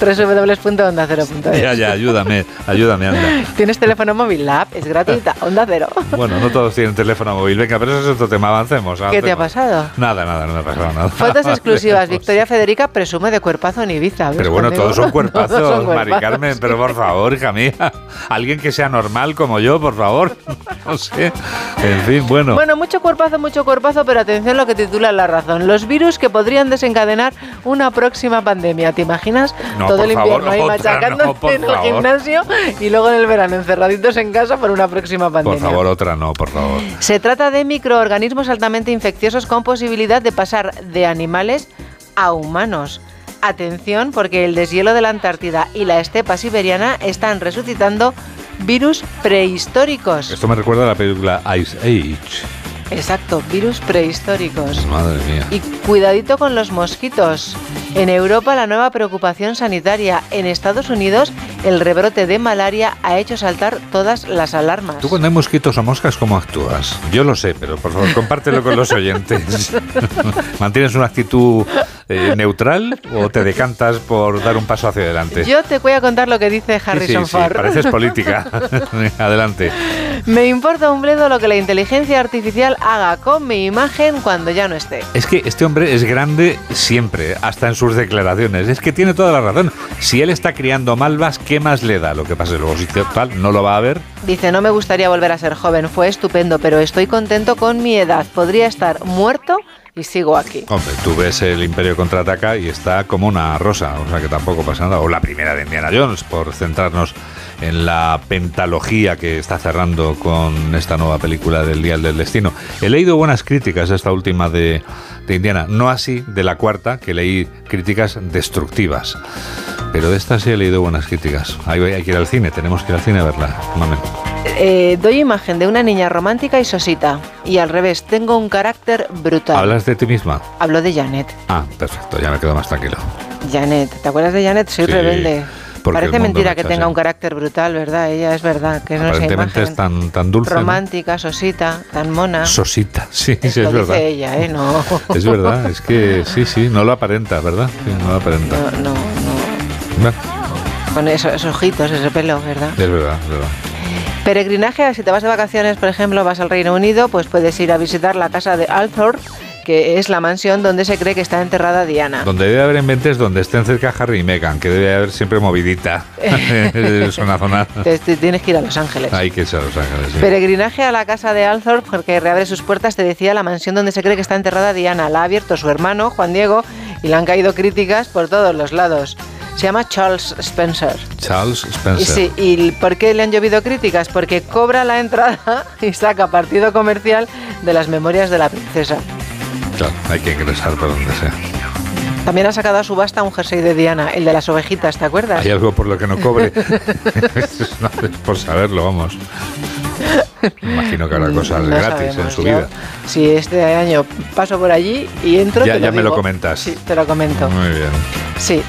www.ondacero.es. ya, ya, ayúdame, ayúdame, anda. ¿Tienes teléfono móvil? La app es gratuita. Onda Cero. Bueno, no todos tienen teléfono móvil. Venga, pero eso es otro tema. Avancemos. ¿Qué te ha avancemos. pasado? Nada, nada, no me ha pasado nada. Fotos <laughs> exclusivas. Avancemos. Victoria Federica presume de cuerpazo en Ibiza. ¿ves, Pero bueno, <laughs> todos son cuerpazos, Todos son Mari cuerpazos, Carmen, pero por favor, hija mía, alguien que sea normal como yo, por favor. <laughs> No sé. En fin, bueno. Bueno, mucho cuerpazo, mucho cuerpazo, pero atención lo que titula La Razón. Los virus que podrían desencadenar una próxima pandemia. ¿Te imaginas? No, Todo por el favor, invierno ahí machacándote no, por en el gimnasio y luego en el verano encerraditos en casa por una próxima por pandemia. favor, otra no, por favor. Se trata de microorganismos altamente infecciosos con posibilidad de pasar de animales a humanos. Atención, porque el deshielo de la Antártida y la estepa siberiana están resucitando virus prehistóricos. Esto me recuerda a la película Ice Age. Exacto, virus prehistóricos. Madre mía. Y cuidadito con los mosquitos. En Europa la nueva preocupación sanitaria. En Estados Unidos el rebrote de malaria ha hecho saltar todas las alarmas. Tú cuando hay mosquitos o moscas, ¿cómo actúas? Yo lo sé, pero por favor, compártelo con los oyentes. <laughs> ¿Mantienes una actitud eh, neutral o te decantas por dar un paso hacia adelante? Yo te voy a contar lo que dice Sí, sí, Harrison sí, Ford. pareces política. <laughs> Adelante. Me importa un bledo lo que la inteligencia artificial haga con mi imagen cuando ya no esté. Es que este hombre es grande siempre, hasta en sus declaraciones. Es que tiene toda la razón. Si él está criando malvas, ¿qué más le da lo que pase luego? Si tal, no lo va a ver. Dice, no me gustaría volver a ser joven, fue estupendo, pero estoy contento con mi edad. Podría estar muerto y sigo aquí. Hombre, tú ves el Imperio contraataca y está como una rosa, o sea que tampoco pasa nada. O la primera de Indiana Jones, por centrarnos en la pentalogía que está cerrando con esta nueva película del Dial del Destino. He leído buenas críticas de esta última de, de Indiana, no así de la cuarta, que leí críticas destructivas. Pero de esta sí he leído buenas críticas. Hay, hay que ir al cine, tenemos que ir al cine a verla. Eh, doy imagen de una niña romántica y sosita. Y al revés, tengo un carácter brutal. ¿Hablas de ti misma? Hablo de Janet. Ah, perfecto, ya me quedo más tranquilo. Janet, ¿te acuerdas de Janet? Soy Sí, rebelde. Porque Parece mentira me que tenga un carácter brutal, ¿verdad? Ella es verdad, que no es tan, tan dulce. ¿no? romántica, sosita, tan mona. Sosita, sí, sí, es Lo verdad. dice ella, ¿eh? No. <laughs> Es verdad, es que sí, sí, no lo aparenta, ¿verdad? Sí, no lo aparenta. No, no, no. Con esos, esos ojitos, ese pelo, ¿verdad? es verdad, es verdad. Peregrinaje, si te vas de vacaciones, por ejemplo, vas al Reino Unido, pues puedes ir a visitar la casa de Althorp, que es la mansión donde se cree que está enterrada Diana. Donde debe haber embentes donde estén cerca Harry y Meghan, que debe haber siempre movidita. <laughs> es una zona. Te- te tienes que ir a Los Ángeles. Hay que ser Los Ángeles. sí. Peregrinaje a la casa de Althorp, porque reabre sus puertas, te decía, la mansión donde se cree que está enterrada Diana. La ha abierto su hermano, Juan Diego, y le han caído críticas por todos los lados. Se llama Charles Spencer. Charles Y Spencer. sí, ¿y por qué le han llovido críticas? Porque cobra la entrada <laughs> y saca partido comercial de las memorias de la princesa. Claro, hay que ingresar por donde sea. También ha sacado a subasta un jersey de Diana, el de las ovejitas, ¿te acuerdas? Hay algo por lo que no cobre. No, es <laughs> <laughs> por saberlo, vamos. Imagino que habrá cosas No gratis en su yo, vida. Si este año paso por allí y entro, Ya, te ya me lo comentas. Sí, te lo comento. Muy bien. Sí.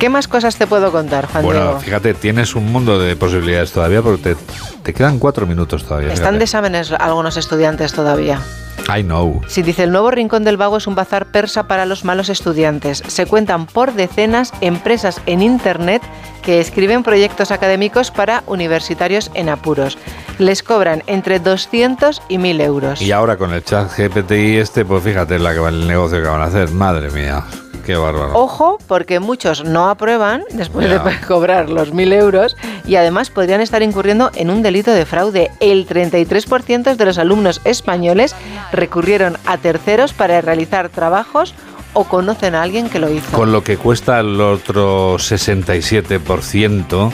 ¿Qué más cosas te puedo contar, Juan Bueno, Diego? fíjate, tienes un mundo de posibilidades todavía porque te, te quedan cuatro minutos todavía. Están de exámenes algunos estudiantes todavía. I know. Si dice el nuevo Rincón del Vago es un bazar persa para los malos estudiantes. Se cuentan por decenas empresas en Internet que escriben proyectos académicos para universitarios en apuros. Les cobran entre 200 y 1000 euros. Y ahora con el chat GPTI este, pues fíjate la que el negocio que van a hacer. Madre mía, qué bárbaro. Ojo, porque muchos no aprueban después Ya. de <laughs> cobrar los 1.000 euros y además podrían estar incurriendo en un delito de fraude. El 33% de los alumnos españoles recurrieron a terceros para realizar trabajos o conocen a alguien que lo hizo. Con lo que cuesta el otro 67%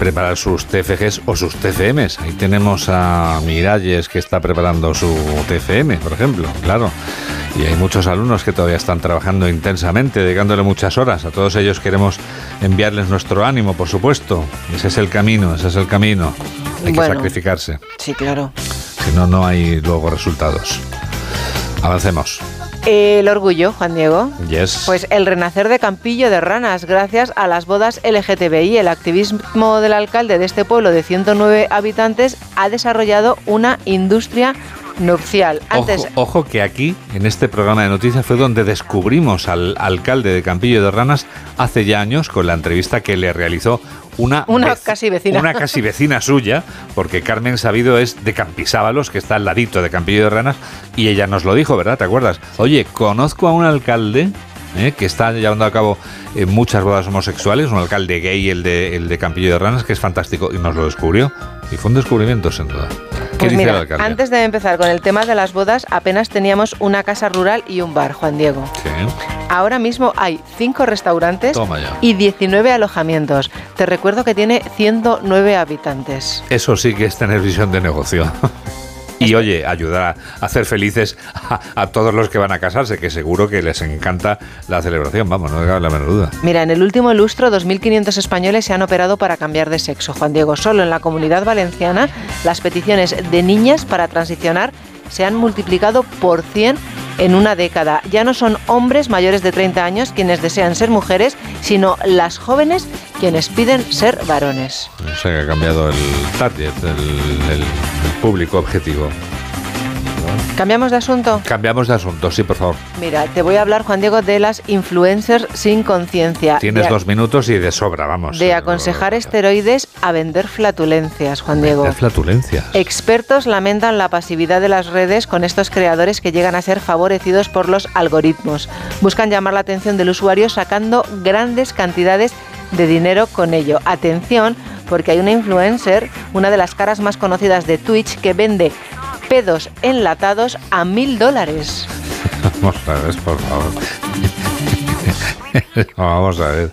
preparar sus TFGs o sus TFMs. Ahí tenemos a Miralles que está preparando su TFM, por ejemplo, claro. Y hay muchos alumnos que todavía están trabajando intensamente, dedicándole muchas horas. A todos ellos queremos enviarles nuestro ánimo, por supuesto. Ese es el camino, ese es el camino. Hay que sacrificarse. Sí, claro. Si no, no hay luego resultados. Avancemos. El orgullo, Juan Diego. Yes. Pues el renacer de Campillo de Ranas, gracias a las bodas LGTBI. El activismo del alcalde de este pueblo de 109 habitantes ha desarrollado una industria nupcial. Antes, Ojo, ojo que aquí, en este programa de noticias, fue donde descubrimos al alcalde de Campillo de Ranas hace ya años con la entrevista que le realizó una, una casi vecina. una casi vecina suya, porque Carmen Sabido es de Campisábalos, que está al ladito de Campillo de Ranas, y ella nos lo dijo, ¿verdad? ¿Te acuerdas? Oye, conozco a un alcalde ¿eh? que está llevando a cabo eh, muchas bodas homosexuales, un alcalde gay, el de, el de Campillo de Ranas, que es fantástico, y nos lo descubrió. Y fue un descubrimiento, sin duda. ¿Qué pues dice mira, el alcalde? antes de empezar con el tema de las bodas, apenas teníamos una casa rural y un bar, Juan Diego. Sí. Ahora mismo hay 5 restaurantes y 19 alojamientos. Te recuerdo que tiene 109 habitantes. Eso sí que es tener visión de negocio. <laughs> <laughs> Y oye, ayudar a hacer felices a, todos los que van a casarse, que seguro que les encanta la celebración, vamos, no cabe la menor duda. Mira, en el último lustro, 2.500 españoles se han operado para cambiar de sexo. Juan Diego, solo en la comunidad valenciana, las peticiones de niñas para transicionar se han multiplicado por 100 en una década. Ya no son hombres mayores de 30 años quienes desean ser mujeres, sino las jóvenes quienes piden ser varones. O sea que ha cambiado el target, el, el- el público objetivo. ¿Cambiamos de asunto? Cambiamos de asunto, sí, por favor. Mira, te voy a hablar, Juan Diego, de las influencers sin conciencia. Tienes De- dos minutos y de sobra, vamos. De aconsejar esteroides a vender flatulencias, Juan Diego. De flatulencia. Expertos lamentan la pasividad de las redes con estos creadores que llegan a ser favorecidos por los algoritmos. Buscan llamar la atención del usuario sacando grandes cantidades de dinero con ello. Atención, porque hay una influencer, una de las caras más conocidas de Twitch, que vende pedos enlatados a mil dólares. <laughs> Vamos a ver, por favor. <laughs> Vamos a ver.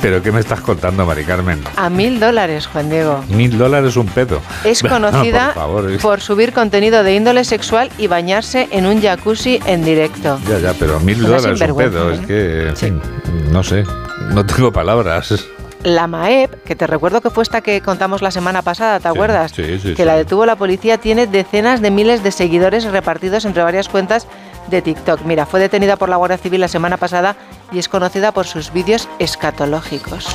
¿Pero qué me estás contando, Mari Carmen? A mil dólares, Juan Diego. Mil dólares un pedo. Es <laughs> No, conocida por subir contenido de índole sexual y bañarse en un jacuzzi en directo. Ya, ya, pero mil dólares un pedo. ¿eh? Es que, no sé. No tengo palabras. La MAEP, que te recuerdo que fue esta que contamos la semana pasada, ¿te acuerdas? sí, sí, que la detuvo la policía, tiene decenas de miles de seguidores repartidos entre varias cuentas de TikTok. Mira, fue detenida por la Guardia Civil la semana pasada y es conocida por sus vídeos escatológicos.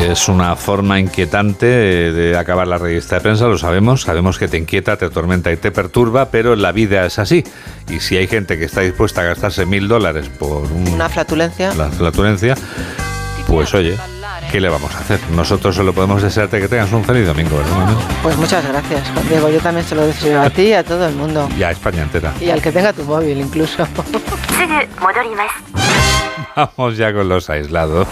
Es una forma inquietante de acabar la revista de prensa, lo sabemos. Sabemos que te inquieta, te atormenta y te perturba, pero la vida es así. Y si hay gente que está dispuesta a gastarse mil dólares por un- Una flatulencia. la flatulencia, pues oye, ¿qué le vamos a hacer? Nosotros solo podemos desearte que tengas un feliz domingo, ¿verdad? Pues muchas gracias, Juan Diego. Yo también se lo deseo a ti y a todo el mundo. Y a España entera. Y al que tenga tu móvil incluso. <laughs> Vamos ya con los aislados.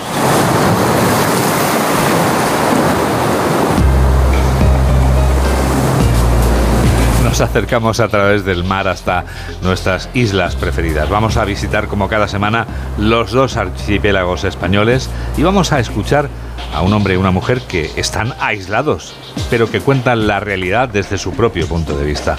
Nos acercamos a través del mar hasta nuestras islas preferidas. Vamos a visitar como cada semana los dos archipiélagos españoles y vamos a escuchar a un hombre y una mujer que están aislados, pero que cuentan la realidad desde su propio punto de vista.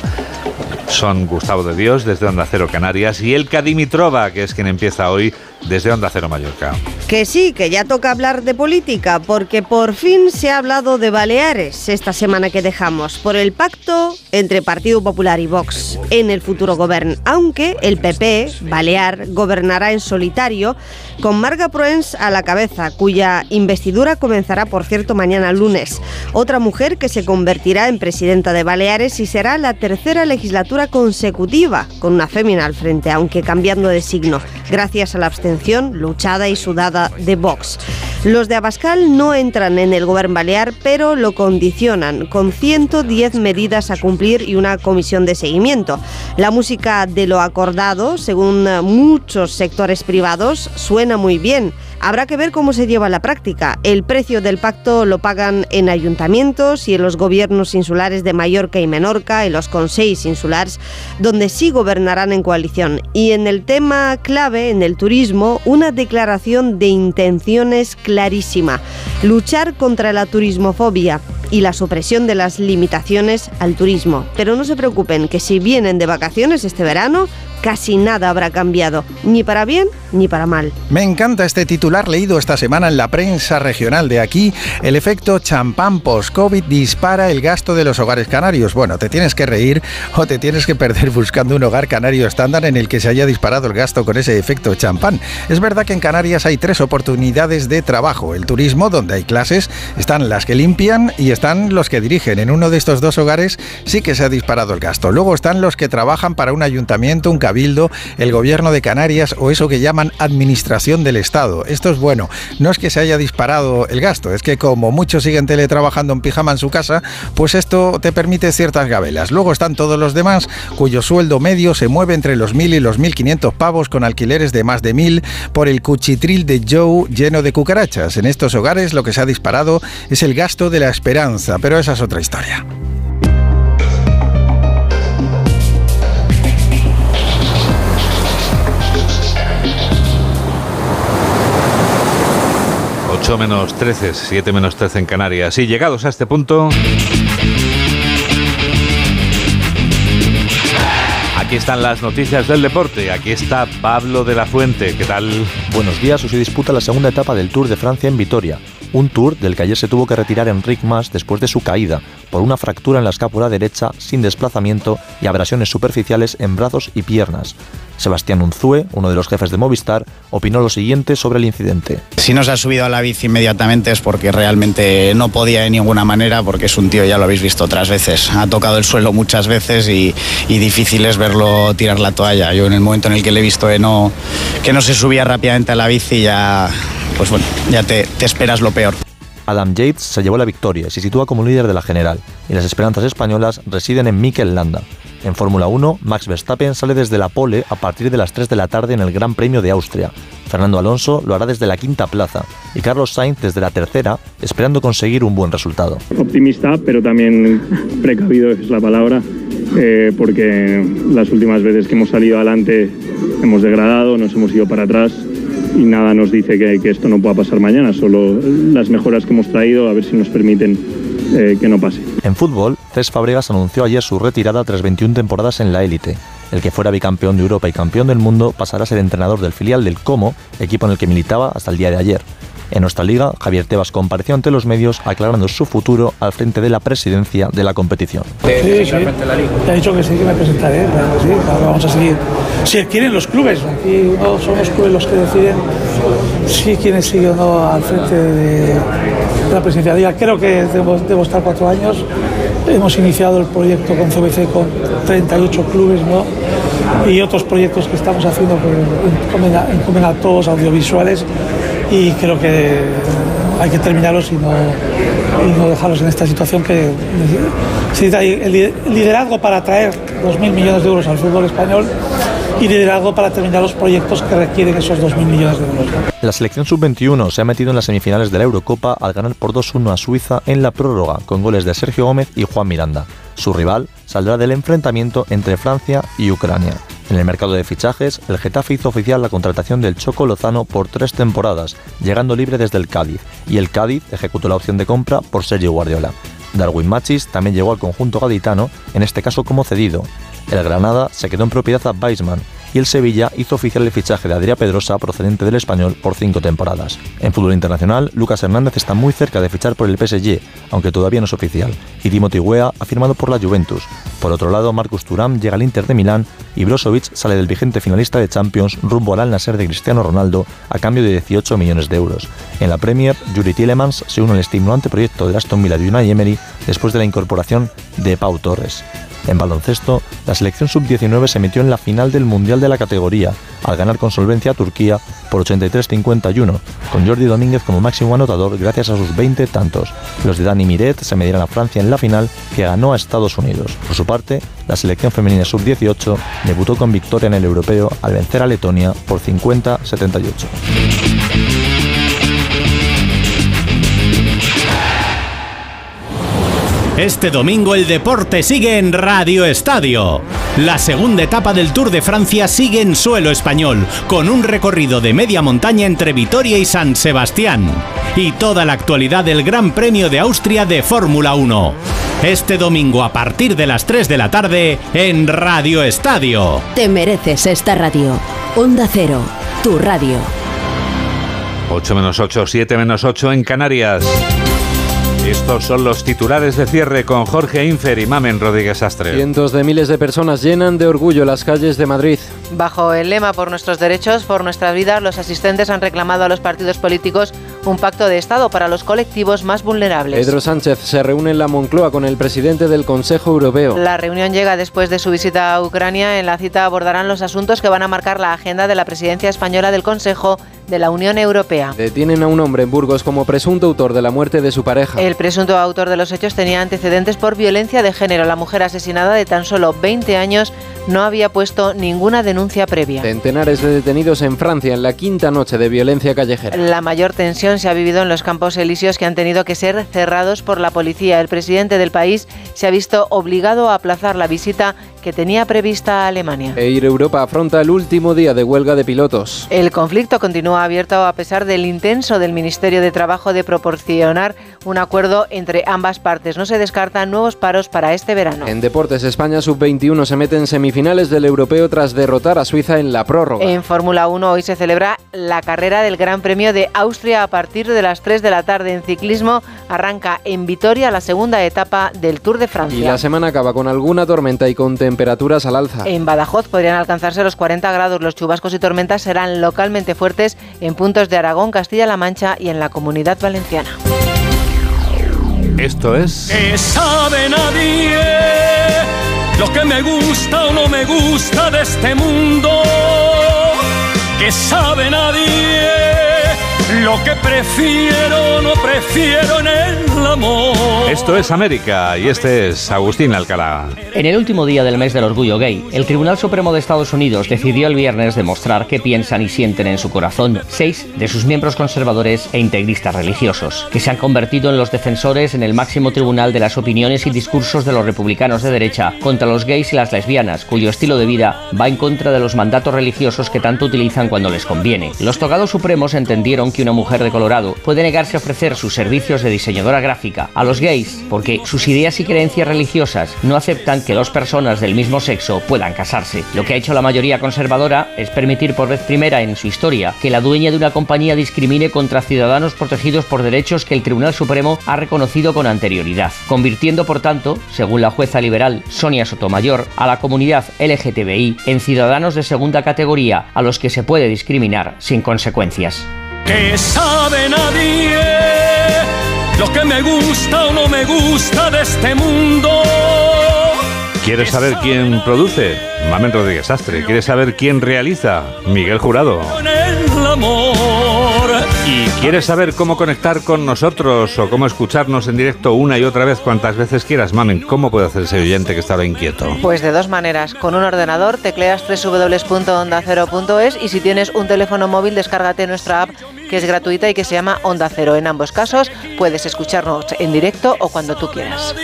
Son Gustavo de Dios desde Onda Cero Canarias y Elka Dimitrova, que es quien empieza hoy desde Onda Cero Mallorca. Que sí, que ya toca hablar de política, porque por fin se ha hablado de Baleares esta semana que dejamos, por el pacto entre Partido Popular y Vox en el futuro gobierno, aunque el PP, Balear, gobernará en solitario, con Marga Proens a la cabeza, cuya investidura comenzará, por cierto, mañana lunes. Otra mujer que se convertirá en presidenta de Baleares y será la tercera legislatura consecutiva con una fémina al frente, aunque cambiando de signo, gracias a la abstención luchada y sudada de Vox. Los de Abascal no entran en el gobierno balear, pero lo condicionan con 110 medidas a cumplir y una comisión de seguimiento. La música de lo acordado, según muchos sectores privados, suena muy bien. Habrá que ver cómo se lleva a la práctica. El precio del pacto lo pagan en ayuntamientos y en los gobiernos insulares de Mallorca y Menorca, en los consejos insulares, donde sí gobernarán en coalición. Y en el tema clave, en el turismo, una declaración de intenciones clarísima. Luchar contra la turismofobia y la supresión de las limitaciones al turismo. Pero no se preocupen, que si vienen de vacaciones este verano, casi nada habrá cambiado, ni para bien ni para mal. Me encanta este titular leído esta semana en la prensa regional de aquí. El efecto champán post-COVID dispara el gasto de los hogares canarios. Bueno, te tienes que reír o te tienes que perder buscando un hogar canario estándar en el que se haya disparado el gasto con ese efecto champán. Es verdad que en Canarias hay tres oportunidades de trabajo. El turismo, donde hay clases, están las que limpian y están los que dirigen. En uno de estos dos hogares sí que se ha disparado el gasto. Luego están los que trabajan para un ayuntamiento, un el gobierno de Canarias o eso que llaman administración del Estado. Esto es bueno. No es que se haya disparado el gasto, es que como muchos siguen teletrabajando en pijama en su casa, pues esto te permite ciertas gabelas. Luego están todos los demás cuyo sueldo medio se mueve entre los 1.000 y los 1.500 pavos con alquileres de más de 1.000 por el cuchitril de Joe lleno de cucarachas. En estos hogares lo que se ha disparado es el gasto de la esperanza, pero esa es otra historia. 8 menos 13, 7 menos 13 en Canarias. Y llegados a este punto... Aquí están las noticias del deporte. Aquí está Pablo de la Fuente. ¿Qué tal? Buenos días. Hoy se disputa la segunda etapa del Tour de Francia en Vitoria. Un tour del que ayer se tuvo que retirar Enric Mas después de su caída por una fractura en la escápula derecha sin desplazamiento y abrasiones superficiales en brazos y piernas. Sebastián Unzue, uno de los jefes de Movistar, opinó lo siguiente sobre el incidente. Si no se ha subido a la bici inmediatamente es porque realmente no podía de ninguna manera, porque es un tío, ya lo habéis visto otras veces, ha tocado el suelo muchas veces y, difícil es verlo tirar la toalla. Yo en el momento en el que le he visto que no, que no se subía rápidamente a la bici ya pues bueno, ya te, esperas lo peor. Adam Yates se llevó la victoria y se sitúa como líder de la general, y las esperanzas españolas residen en Mikel Landa. En Fórmula 1, Max Verstappen sale desde la pole a partir de las 3 de la tarde en el Gran Premio de Austria. Fernando Alonso lo hará desde la quinta plaza y Carlos Sainz desde la tercera, esperando conseguir un buen resultado. Optimista, pero también precavido es la palabra, eh, porque las últimas veces que hemos salido adelante hemos degradado, nos hemos ido para atrás y nada nos dice que, esto no pueda pasar mañana, solo las mejoras que hemos traído a ver si nos permiten eh, que no pase. En fútbol, Cés Fabregas anunció ayer su retirada tras 21 temporadas en la élite. El que fuera bicampeón de Europa y campeón del mundo pasará a ser entrenador del filial del Como, equipo en el que militaba hasta el día de ayer. En nuestra liga, Javier Tebas compareció ante los medios aclarando su futuro al frente de la presidencia de la competición. Sí, sí. Te ha dicho que sí, que me presentaré, sí, vamos a seguir. Si quieren los clubes, aquí no son los clubes los que deciden si quieren seguir o no al frente de, la presidencia de la liga. Creo que debo, estar cuatro años. Hemos iniciado el proyecto con CBC con 38 clubes, ¿no? y otros proyectos que estamos haciendo que encomen a todos audiovisuales y creo que hay que terminarlos y no, no dejarlos en esta situación que necesita el liderazgo para atraer 2.000 millones de euros al fútbol español y liderazgo para terminar los proyectos que requieren esos 2.000 millones de euros. La selección sub-21 se ha metido en las semifinales de la Eurocopa al ganar por 2-1 a Suiza en la prórroga con goles de Sergio Gómez y Juan Miranda. Su rival saldrá del enfrentamiento entre Francia y Ucrania. En el mercado de fichajes, el Getafe hizo oficial la contratación del Choco Lozano por tres temporadas, llegando libre desde el Cádiz, y el Cádiz ejecutó la opción de compra por Sergio Guardiola. Darwin Machis también llegó al conjunto gaditano, en este caso como cedido. El Granada se quedó en propiedad a Weisman y el Sevilla hizo oficial el fichaje de Adrián Pedrosa procedente del español por cinco temporadas. En fútbol internacional, Lucas Hernández está muy cerca de fichar por el PSG, aunque todavía no es oficial, y Timothy Weah ha firmado por la Juventus. Por otro lado, Marcus Thuram llega al Inter de Milán y Brozovic sale del vigente finalista de Champions rumbo al Al Nasser de Cristiano Ronaldo a cambio de 18 millones de euros. En la Premier, Yuri Tillemans se une al estimulante proyecto de Aston Villa de Unai Emery después de la incorporación de Pau Torres. En baloncesto, la selección sub-19 se metió en la final del Mundial de la categoría, al ganar con solvencia a Turquía por 83-51, con Jordi Domínguez como máximo anotador gracias a sus 20 tantos. Los de Dani Miret se medieron a Francia en la final, que ganó a Estados Unidos. Por su parte, la selección femenina sub-18 debutó con victoria en el europeo al vencer a Letonia por 50-78. Este domingo el deporte sigue en Radio Estadio. La segunda etapa del Tour de Francia sigue en suelo español, con un recorrido de media montaña entre Vitoria y San Sebastián. Y toda la actualidad del Gran Premio de Austria de Fórmula 1. Este domingo a partir de las 3 de la tarde en Radio Estadio. Te mereces esta radio. Onda Cero, tu radio. 8 menos 8, 7 menos 8 en Canarias. Estos son los titulares de cierre con Jorge Infer y Mamen Rodríguez Astre. Cientos de miles de personas llenan de orgullo las calles de Madrid. Bajo el lema Por nuestros derechos, por nuestras vidas, los asistentes han reclamado a los partidos políticos un pacto de Estado para los colectivos más vulnerables. Pedro Sánchez se reúne en la Moncloa con el presidente del Consejo Europeo. La reunión llega después de su visita a Ucrania. En la cita abordarán los asuntos que van a marcar la agenda de la presidencia española del Consejo de la Unión Europea. Detienen a un hombre en Burgos como presunto autor de la muerte de su pareja. El presunto autor de los hechos tenía antecedentes por violencia de género. La mujer asesinada de tan solo 20 años no había puesto ninguna denuncia previa. Centenares de detenidos en Francia en la quinta noche de violencia callejera. La mayor tensión se ha vivido en los campos elíseos que han tenido que ser cerrados por la policía. El presidente del país se ha visto obligado a aplazar la visita que tenía prevista Alemania. Air Europa afronta el último día de huelga de pilotos. El conflicto continúa abierto a pesar del intenso del Ministerio de Trabajo de proporcionar un acuerdo entre ambas partes. No se descartan nuevos paros para este verano. En deportes, España sub-21 se mete en semifinales del europeo tras derrotar a Suiza en la prórroga. En Fórmula 1 hoy se celebra la carrera del Gran Premio de Austria a partir de las 3 de la tarde. En ciclismo arranca en Vitoria la segunda etapa del Tour de Francia. Y la semana acaba con alguna tormenta y con temperaturas al alza. En Badajoz podrían alcanzarse los 40 grados. Los chubascos y tormentas serán localmente fuertes en puntos de Aragón, Castilla-La Mancha y en la Comunidad Valenciana. Esto es... Que sabe nadie lo que me gusta o no me gusta de este mundo. Que sabe nadie lo que prefiero no prefiero en el amor. Esto es América y este es Agustín Alcalá. En el último día del mes del orgullo gay, el Tribunal Supremo de Estados Unidos decidió el viernes demostrar qué piensan y sienten en su corazón seis de sus miembros conservadores e integristas religiosos, que se han convertido en los defensores en el máximo tribunal de las opiniones y discursos de los republicanos de derecha contra los gays y las lesbianas, cuyo estilo de vida va en contra de los mandatos religiosos que tanto utilizan cuando les conviene. Los togados supremos entendieron que una mujer de Colorado puede negarse a ofrecer sus servicios de diseñadora gráfica a los gays porque sus ideas y creencias religiosas no aceptan que dos personas del mismo sexo puedan casarse. Lo que ha hecho la mayoría conservadora es permitir por vez primera en su historia que la dueña de una compañía discrimine contra ciudadanos protegidos por derechos que el Tribunal Supremo ha reconocido con anterioridad, convirtiendo por tanto, según la jueza liberal Sonia Sotomayor, a la comunidad LGTBI en ciudadanos de segunda categoría a los que se puede discriminar sin consecuencias. Que sabe nadie lo que me gusta o no me gusta de este mundo. ¿Quieres saber quién produce? Mamen Rodríguez Astre. ¿Quieres saber quién realiza? Miguel Jurado. Con el amor. ¿Y quieres saber cómo conectar con nosotros o cómo escucharnos en directo una y otra vez cuantas veces quieras? Mamen, ¿cómo puede hacer ese oyente que estaba inquieto? Pues de dos maneras. Con un ordenador tecleas www.ondacero.es y si tienes un teléfono móvil descárgate nuestra app que es gratuita y que se llama Onda Cero. En ambos casos puedes escucharnos en directo o cuando tú quieras.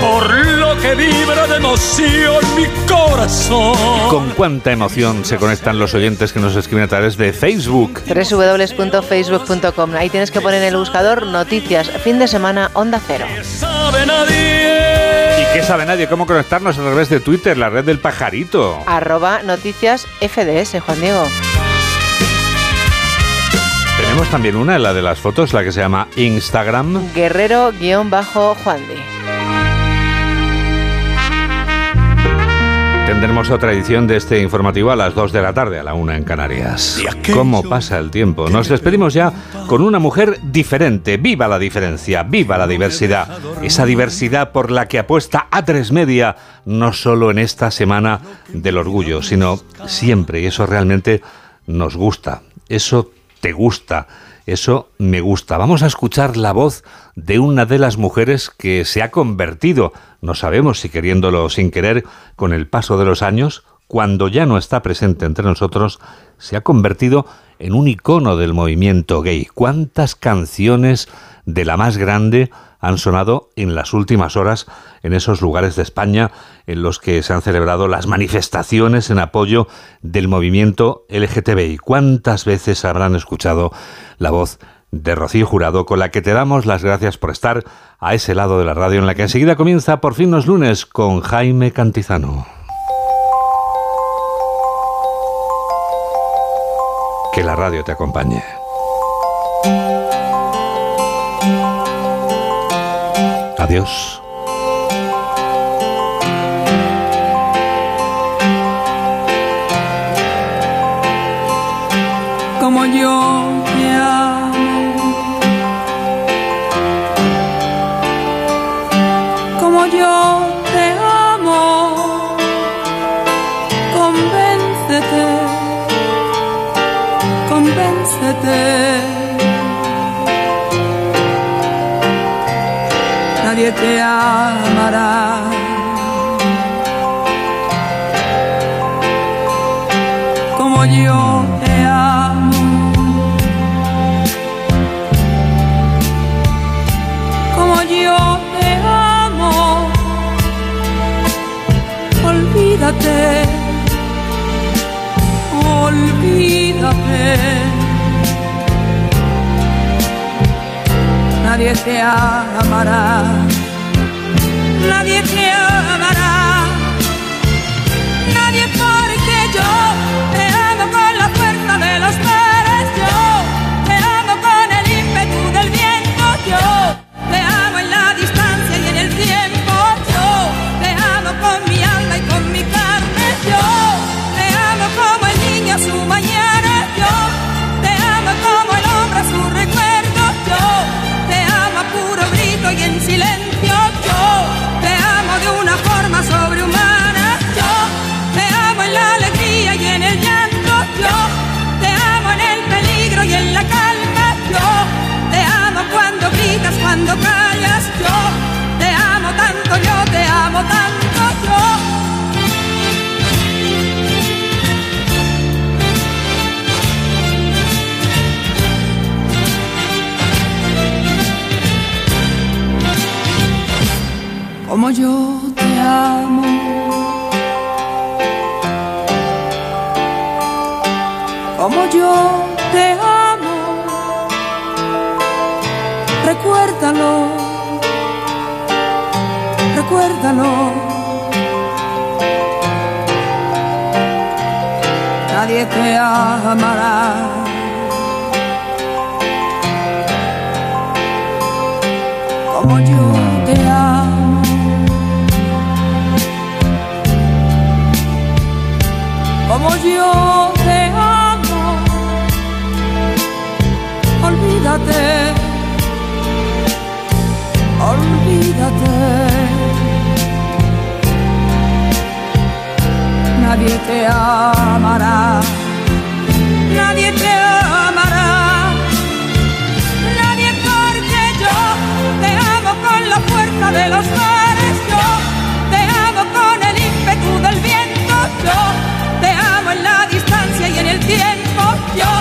Por que vibra de emoción mi corazón. Con cuánta emoción se conectan los oyentes que nos escriben a través de Facebook. www.facebook.com. Ahí tienes que poner en el buscador noticias, fin de semana, onda cero. Sabe nadie. ¿Y qué sabe nadie? ¿Cómo conectarnos a través de Twitter, la red del pajarito? Arroba noticias FDS, Juan Diego. Tenemos también una, la de las fotos, la que se llama Instagram. Guerrero-Juan Tendremos otra edición de este informativo a las 2 de la tarde, a la 1 en Canarias. ¿Cómo pasa el tiempo? Nos despedimos ya con una mujer diferente. ¡Viva la diferencia! ¡Viva la diversidad! Esa diversidad por la que apuesta a tres media, no solo en esta semana del orgullo, sino siempre. Y eso realmente nos gusta. Eso te gusta. Eso me gusta. Vamos a escuchar la voz de una de las mujeres que se ha convertido, no sabemos si queriéndolo o sin querer, con el paso de los años, cuando ya no está presente entre nosotros, se ha convertido en un icono del movimiento gay. ¿Cuántas canciones de la más grande han sonado en las últimas horas en esos lugares de España en los que se han celebrado las manifestaciones en apoyo del movimiento LGTBI. ¿Cuántas veces habrán escuchado la voz de Rocío Jurado con la que te damos las gracias por estar a ese lado de la radio en la que enseguida comienza por fin los lunes con Jaime Cantizano? Que la radio te acompañe. Adiós. como yo Olvídate, olvídate. Nadie te amará, nadie te Como yo te amo. Como yo te amo. Recuérdalo, Nadie te amará. Como yo te amo. Como yo te amará. Nadie te amará. Nadie porque yo te amo con la fuerza de los mares. Yo te amo con el ímpetu del viento. Yo te amo en la distancia y en el tiempo. Yo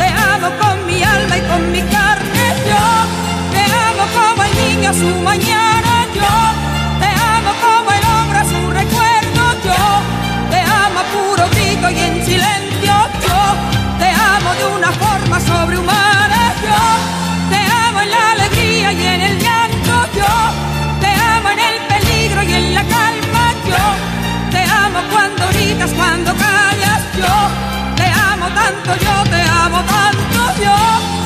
te amo con mi alma y con mi carne. Yo te amo como el niño su mañana. en la calma yo te amo cuando gritas, cuando callas yo te amo tanto, yo te amo tanto yo.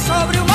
sobre o